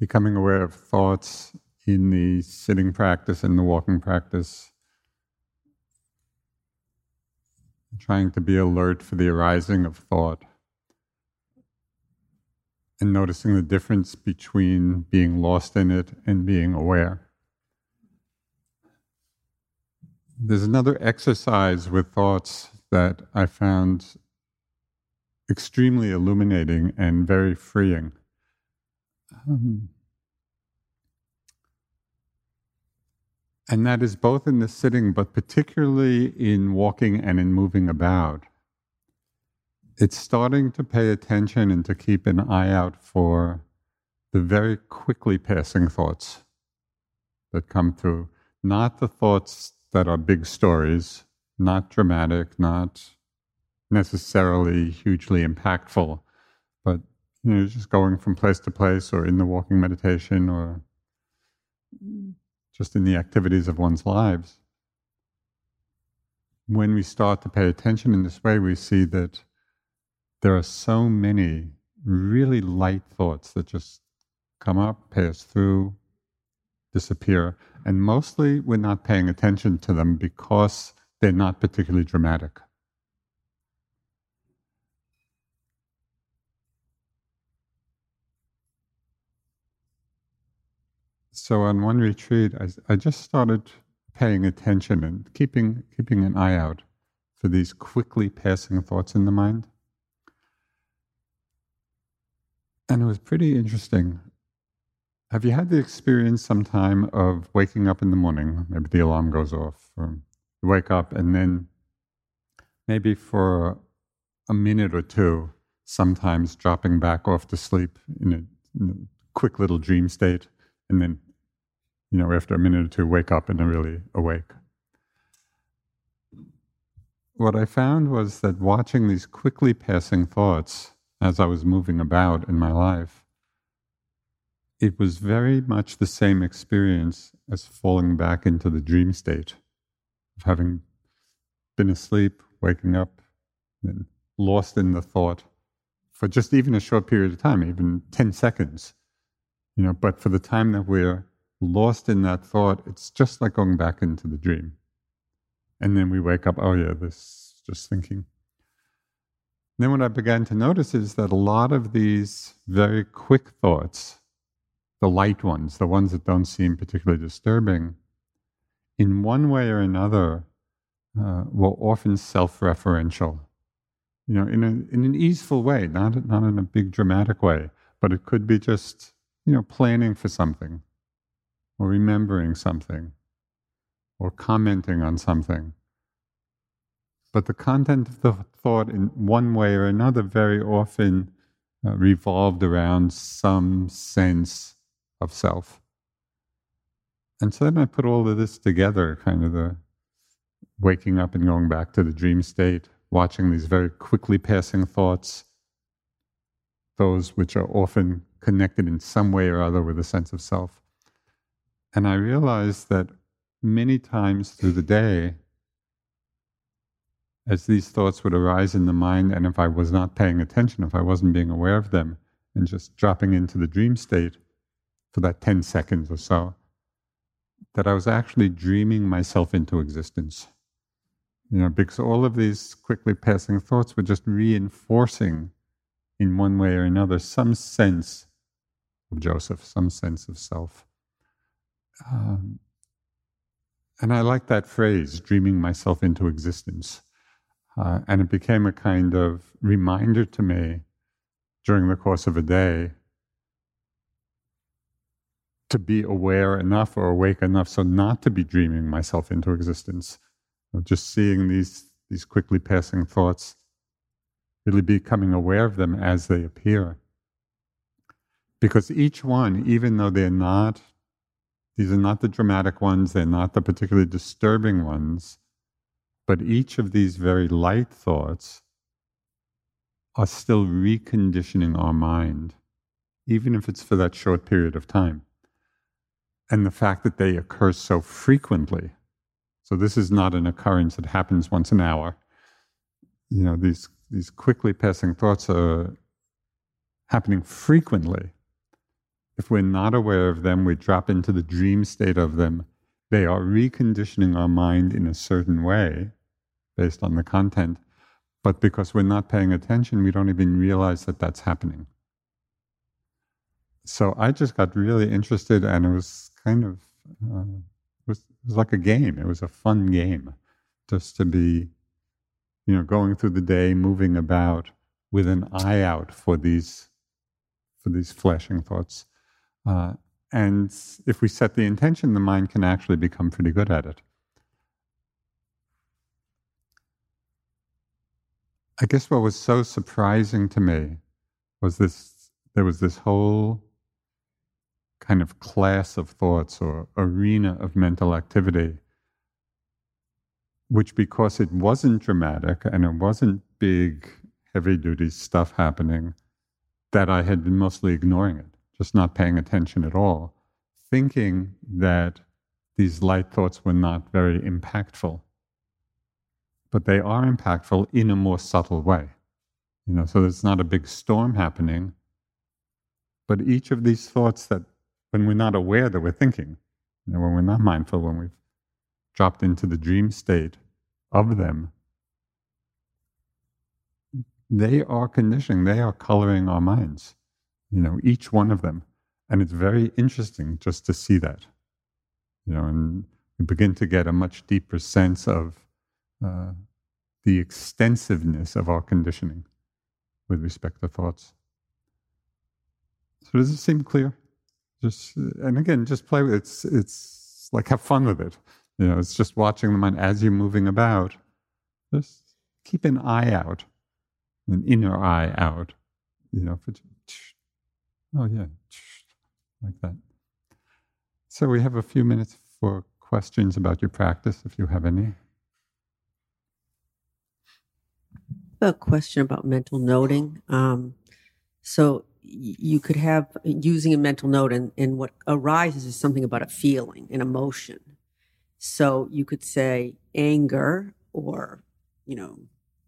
becoming aware of thoughts in the sitting practice and the walking practice, trying to be alert for the arising of thought, and noticing the difference between being lost in it and being aware. There's another exercise with thoughts that I found extremely illuminating and very freeing. Um, and that is both in the sitting, but particularly in walking and in moving about. It's starting to pay attention and to keep an eye out for the very quickly passing thoughts that come through, not the thoughts that are big stories, not dramatic, not necessarily hugely impactful, but you know, just going from place to place or in the walking meditation or just in the activities of one's lives. When we start to pay attention in this way, we see that there are so many really light thoughts that just come up, pass through, disappear. And mostly we're not paying attention to them because they're not particularly dramatic. So on one retreat, I, I just started paying attention and keeping keeping an eye out for these quickly passing thoughts in the mind. And it was pretty interesting. Have you had the experience sometime of waking up in the morning? Maybe the alarm goes off, or you wake up, and then maybe for a minute or two, sometimes dropping back off to sleep in a, in a quick little dream state, and then, you know, after a minute or two, wake up and are really awake. What I found was that watching these quickly passing thoughts as I was moving about in my life it was very much the same experience as falling back into the dream state of having been asleep, waking up, and lost in the thought for just even a short period of time, even 10 seconds. You know, but for the time that we're lost in that thought, it's just like going back into the dream. And then we wake up, oh yeah, this just thinking. then what I began to notice is that a lot of these very quick thoughts the light ones, the ones that don't seem particularly disturbing, in one way or another, uh, were often self-referential. You know, in a in an easeful way, not not in a big dramatic way, but it could be just you know planning for something, or remembering something, or commenting on something. But the content of the thought, in one way or another, very often uh, revolved around some sense of self. And so then I put all of this together, kind of the waking up and going back to the dream state, watching these very quickly passing thoughts, those which are often connected in some way or other with a sense of self. And I realized that many times through the day, as these thoughts would arise in the mind, and if I was not paying attention, if I wasn't being aware of them, and just dropping into the dream state, for that 10 seconds or so, that I was actually dreaming myself into existence. You know, because all of these quickly passing thoughts were just reinforcing, in one way or another, some sense of Joseph, some sense of self. Um, and I like that phrase, dreaming myself into existence. Uh, and it became a kind of reminder to me during the course of a day to be aware enough or awake enough so not to be dreaming myself into existence. just seeing these these quickly passing thoughts, really becoming aware of them as they appear. Because each one, even though they're not, these are not the dramatic ones, they're not the particularly disturbing ones, but each of these very light thoughts are still reconditioning our mind, even if it's for that short period of time and the fact that they occur so frequently. So this is not an occurrence that happens once an hour. You know, these these quickly passing thoughts are happening frequently. If we're not aware of them, we drop into the dream state of them. They are reconditioning our mind in a certain way based on the content. But because we're not paying attention, we don't even realize that that's happening. So I just got really interested, and it was kind of uh, it was, it was like a game. It was a fun game, just to be, you know, going through the day, moving about with an eye out for these for these flashing thoughts. Uh, and if we set the intention, the mind can actually become pretty good at it. I guess what was so surprising to me was this there was this whole kind of class of thoughts or arena of mental activity, which because it wasn't dramatic and it wasn't big, heavy duty stuff happening, that I had been mostly ignoring it, just not paying attention at all, thinking that these light thoughts were not very impactful but they are impactful in a more subtle way. You know, so it's not a big storm happening, but each of these thoughts that when we're not aware that we're thinking, you know, when we're not mindful, when we've dropped into the dream state of them, they are conditioning, they are coloring our minds, you know, each one of them. And it's very interesting just to see that, you know, and we begin to get a much deeper sense of uh, the extensiveness of our conditioning with respect to thoughts. So does it seem clear? Just and again, just play with it. It's it's like have fun with it. You know, it's just watching the mind as you're moving about. Just keep an eye out, an inner eye out. You know, for, oh yeah, like that. So we have a few minutes for questions about your practice, if you have any. a question about mental noting. Um, so you could have using a mental note, and, and what arises is something about a feeling, an emotion. So you could say anger or, you know,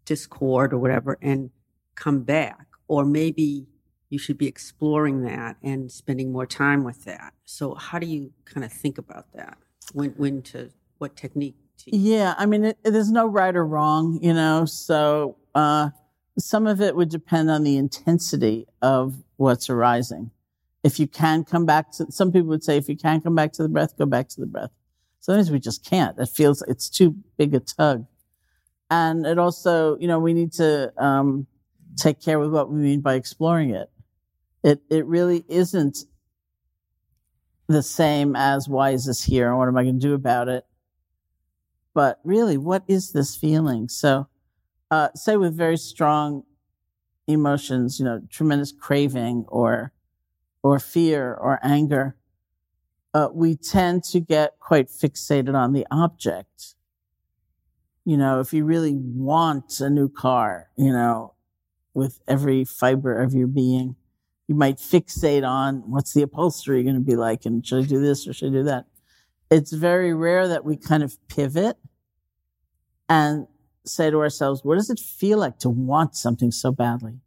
discord or whatever, and come back. Or maybe you should be exploring that and spending more time with that. So how do you kind of think about that? When when to what technique To yeah, I mean, it, there's no right or wrong, you know. So uh, some of it would depend on the intensity of what's arising. If you can come back to, some people would say, if you can't come back to the breath, go back to the breath. Sometimes we just can't. It feels it's too big a tug, and it also, you know, we need to um, take care with what we mean by exploring it. It it really isn't the same as why is this here and what am I going to do about it but really, what is this feeling? So, uh, say with very strong emotions, you know, tremendous craving or, or fear or anger, uh, we tend to get quite fixated on the object. You know, if you really want a new car, you know, with every fiber of your being, you might fixate on what's the upholstery going to be like and should I do this or should I do that? it's very rare that we kind of pivot and say to ourselves, what does it feel like to want something so badly?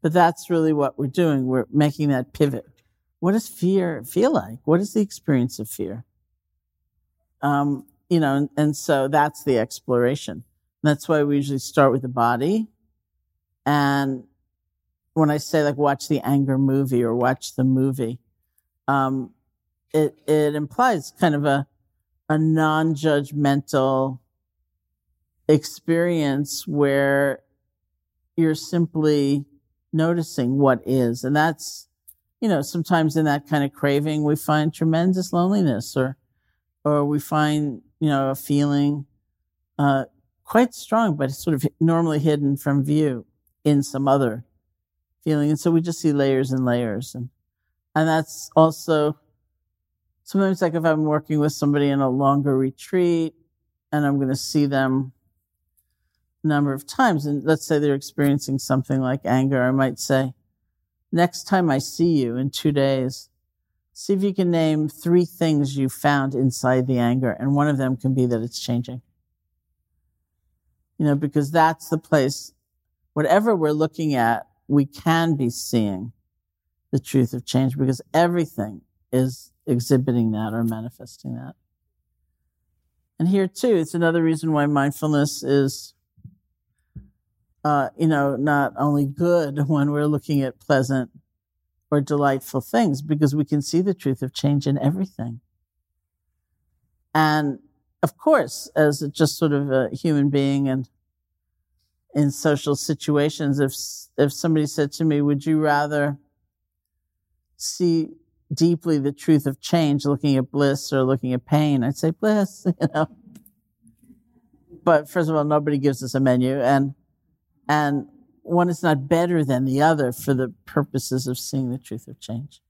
But that's really what we're doing. We're making that pivot. What does fear feel like? What is the experience of fear? Um, you know, and, and so that's the exploration. That's why we usually start with the body. And when I say like watch the anger movie or watch the movie, um, it, it implies kind of a, a non-judgmental experience where you're simply noticing what is. And that's, you know, sometimes in that kind of craving, we find tremendous loneliness or, or we find, you know, a feeling, uh, quite strong, but it's sort of normally hidden from view in some other feeling. And so we just see layers and layers. And, and that's also sometimes like if I'm working with somebody in a longer retreat and I'm going to see them a number of times, and let's say they're experiencing something like anger, I might say, next time I see you in two days, see if you can name three things you found inside the anger. And one of them can be that it's changing. You know, because that's the place, whatever we're looking at, we can be seeing the truth of change because everything is exhibiting that or manifesting that. And here too, it's another reason why mindfulness is, uh, you know, not only good when we're looking at pleasant or delightful things, because we can see the truth of change in everything. And of course, as just sort of a human being and in social situations, if, if somebody said to me, would you rather see deeply the truth of change, looking at bliss or looking at pain, I'd say bliss, you know. But first of all, nobody gives us a menu and, and one is not better than the other for the purposes of seeing the truth of change.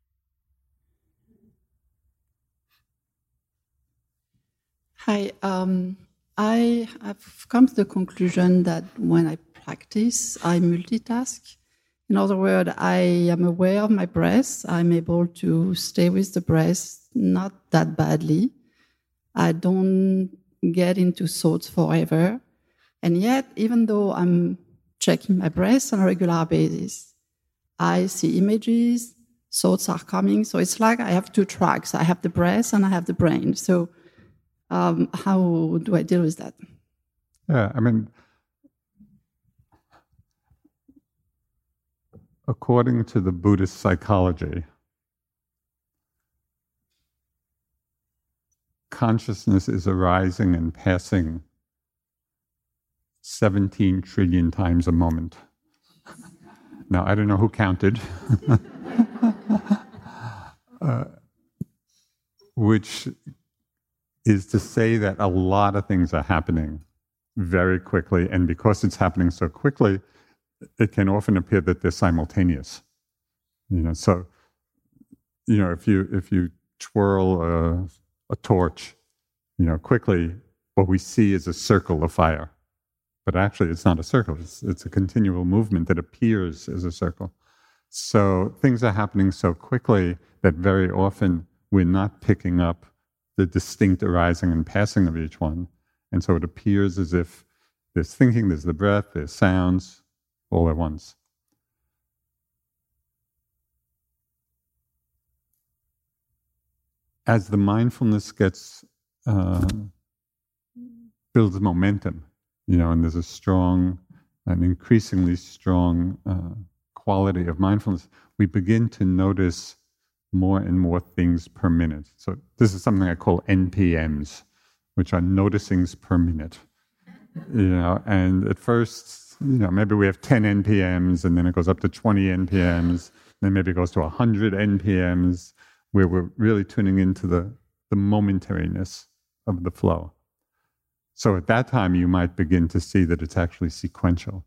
Hi, um, I have come to the conclusion that when I practice, I multitask. In other words, I am aware of my breath. I'm able to stay with the breath not that badly. I don't get into thoughts forever. And yet, even though I'm checking my breath on a regular basis, I see images, thoughts are coming. So it's like I have two tracks. I have the breath and I have the brain. So um, how do I deal with that? Yeah, I mean, according to the Buddhist psychology, consciousness is arising and passing 17 trillion times a moment. Now, I don't know who counted, uh, which is to say that a lot of things are happening very quickly, and because it's happening so quickly, it can often appear that they're simultaneous. You know, so you know if you if you twirl a, a torch, you know, quickly, what we see is a circle of fire, but actually it's not a circle. It's, it's a continual movement that appears as a circle. So things are happening so quickly that very often we're not picking up the distinct arising and passing of each one. And so it appears as if there's thinking, there's the breath, there's sounds, all at once. As the mindfulness gets uh, builds momentum, you know, and there's a strong, an increasingly strong uh, quality of mindfulness, we begin to notice more and more things per minute. So this is something I call NPMs, which are noticings per minute. You know, and at first, you know, maybe we have 10 NPMs and then it goes up to 20 NPMs, then maybe it goes to 100 NPMs, where we're really tuning into the, the momentariness of the flow. So at that time, you might begin to see that it's actually sequential,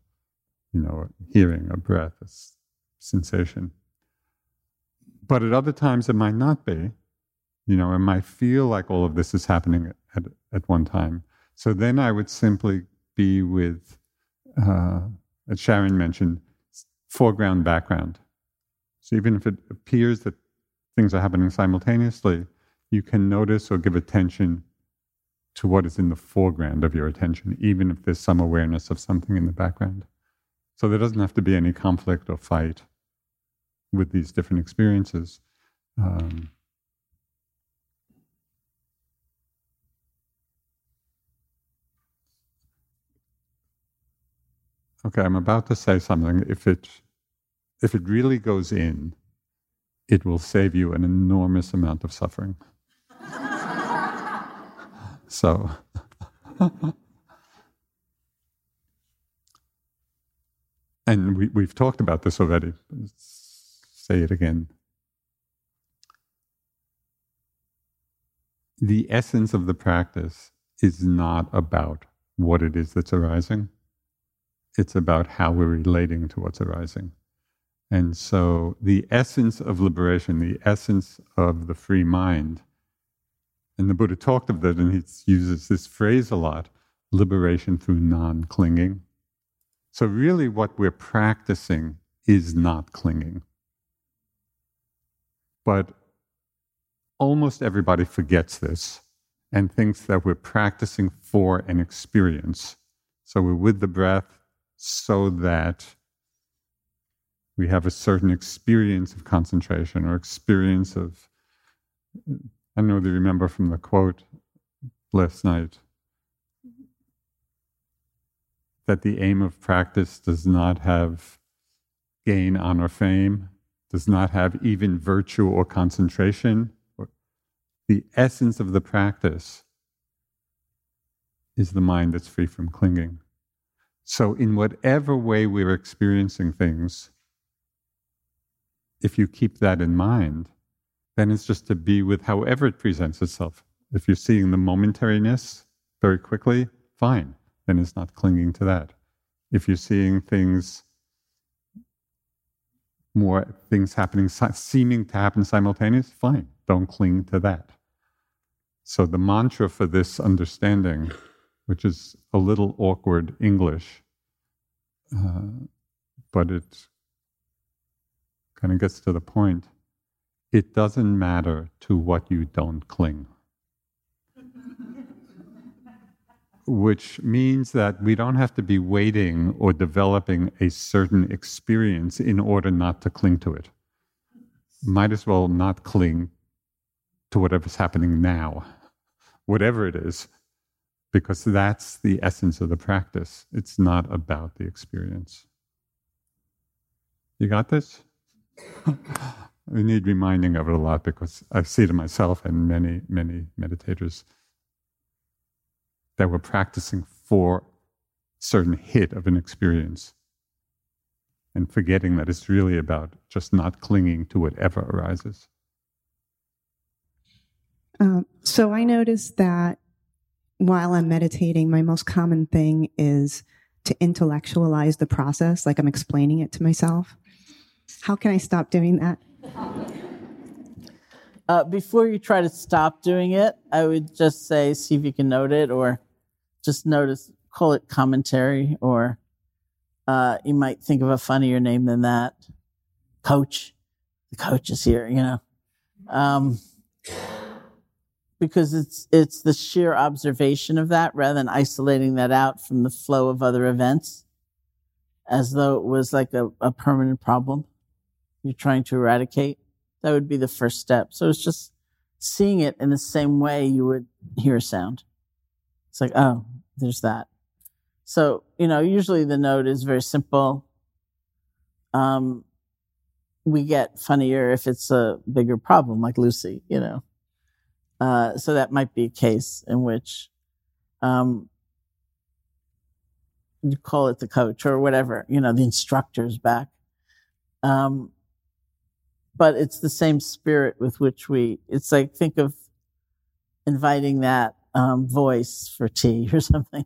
you know, hearing, a breath, a sensation. But at other times, it might not be. You know, it might feel like all of this is happening at, at one time. So then I would simply be with, uh, as Sharon mentioned, foreground, background. So even if it appears that things are happening simultaneously, you can notice or give attention to what is in the foreground of your attention, even if there's some awareness of something in the background. So there doesn't have to be any conflict or fight with these different experiences. Um, okay, I'm about to say something. If it if it really goes in, it will save you an enormous amount of suffering. so. and we, we've talked about this already. It's, say it again. The essence of the practice is not about what it is that's arising. It's about how we're relating to what's arising. And so the essence of liberation, the essence of the free mind, and the Buddha talked of that and he uses this phrase a lot liberation through non clinging. So, really, what we're practicing is not clinging. But almost everybody forgets this and thinks that we're practicing for an experience. So we're with the breath so that we have a certain experience of concentration or experience of I know they remember from the quote last night that the aim of practice does not have gain, honor, fame, does not have even virtue or concentration. The essence of the practice is the mind that's free from clinging. So, in whatever way we're experiencing things, if you keep that in mind, then it's just to be with however it presents itself. If you're seeing the momentariness very quickly, fine, then it's not clinging to that. If you're seeing things, more things happening, seeming to happen simultaneously, fine, don't cling to that. So the mantra for this understanding, which is a little awkward English, uh, but it kind of gets to the point it doesn't matter to what you don't cling. Which means that we don't have to be waiting or developing a certain experience in order not to cling to it. Might as well not cling to whatever's happening now, whatever it is, because that's the essence of the practice. It's not about the experience. You got this? I need reminding of it a lot because I see it in myself and many, many meditators that we're practicing for certain hit of an experience and forgetting that it's really about just not clinging to whatever arises. Um, so I noticed that while I'm meditating, my most common thing is to intellectualize the process, like I'm explaining it to myself. How can I stop doing that? Uh, before you try to stop doing it, I would just say, see if you can note it or just notice, call it commentary, or uh, you might think of a funnier name than that. Coach. The coach is here, you know. Um, because it's it's the sheer observation of that rather than isolating that out from the flow of other events as though it was like a, a permanent problem you're trying to eradicate, that would be the first step. So it's just seeing it in the same way you would hear a sound. It's like, oh, there's that. So, you know, usually the note is very simple. Um, we get funnier if it's a bigger problem, like Lucy, you know. Uh, so that might be a case in which um, you call it the coach or whatever, you know, the instructor's back. Um, but it's the same spirit with which we, it's like, think of inviting that um, voice for tea or something.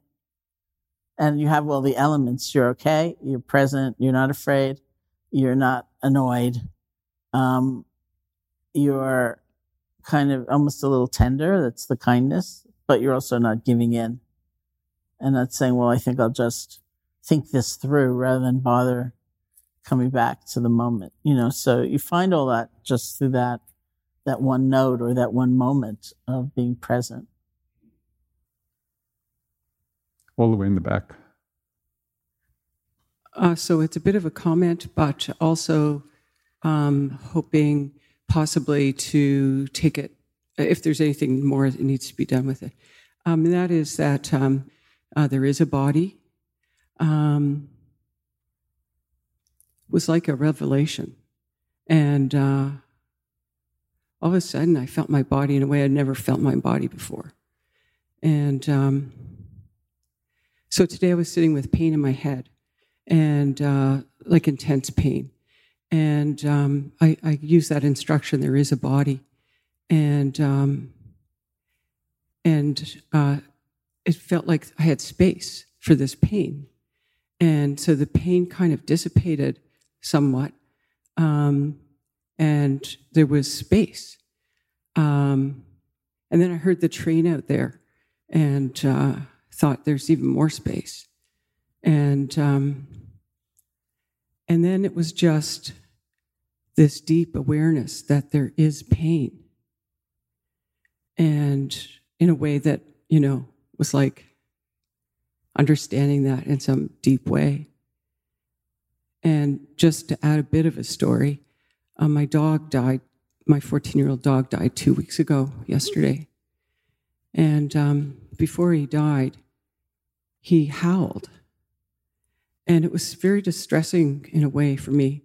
And you have all the elements. You're okay. You're present. You're not afraid. You're not annoyed. Um, you're kind of almost a little tender. That's the kindness, but you're also not giving in and not saying, well, I think I'll just think this through rather than bother coming back to the moment, you know. So you find all that just through that that one note or that one moment of being present. All the way in the back. Uh, so it's a bit of a comment, but also um, hoping possibly to take it, if there's anything more that needs to be done with it. Um, and that is that um, uh, there is a body. Um, was like a revelation. And uh, all of a sudden, I felt my body in a way I'd never felt my body before. And um, so today I was sitting with pain in my head and uh, like intense pain. And um, I, I use that instruction there is a body. And, um, and uh, it felt like I had space for this pain. And so the pain kind of dissipated somewhat. Um, and there was space. Um, and then I heard the train out there and uh, thought there's even more space. And, um, and then it was just this deep awareness that there is pain. And in a way that, you know, was like understanding that in some deep way. And just to add a bit of a story, uh, my dog died. My 14 year old dog died two weeks ago, yesterday. And um, before he died, he howled. And it was very distressing in a way for me.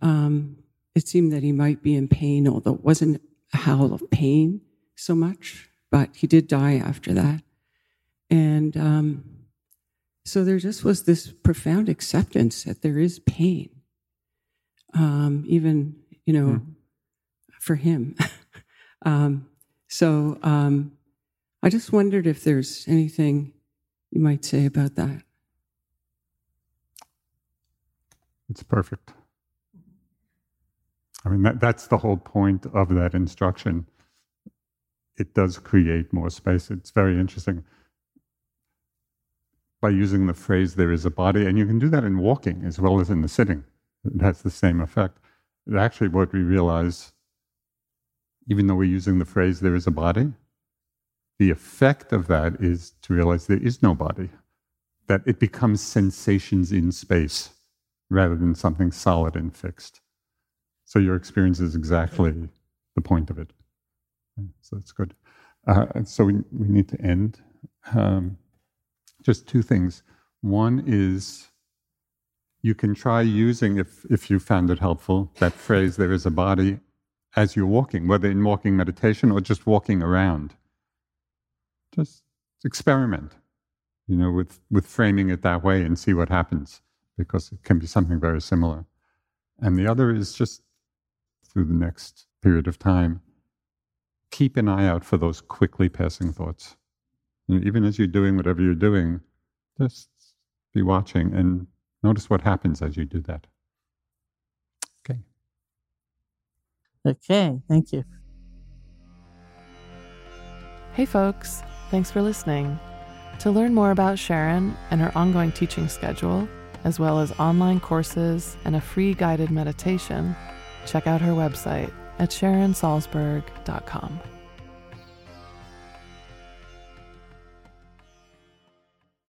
Um, it seemed that he might be in pain, although it wasn't a howl of pain so much, but he did die after that. And um, so there just was this profound acceptance that there is pain, um, even, you know, mm. for him. um, so um, I just wondered if there's anything you might say about that. It's perfect. I mean, that, that's the whole point of that instruction. It does create more space. It's very interesting by using the phrase, there is a body, and you can do that in walking as well as in the sitting. It has the same effect. Actually, what we realize, even though we're using the phrase, there is a body, the effect of that is to realize there is no body, that it becomes sensations in space rather than something solid and fixed. So your experience is exactly the point of it. So that's good. Uh, so we, we need to end. Um, just two things. One is you can try using, if, if you found it helpful, that phrase, there is a body, as you're walking, whether in walking meditation or just walking around. Just experiment, you know, with, with framing it that way and see what happens, because it can be something very similar. And the other is just through the next period of time, keep an eye out for those quickly passing thoughts. You know, even as you're doing whatever you're doing, just be watching and notice what happens as you do that. Okay. Okay, thank you. Hey, folks. Thanks for listening. To learn more about Sharon and her ongoing teaching schedule, as well as online courses and a free guided meditation, check out her website at sharonsalzberg.com.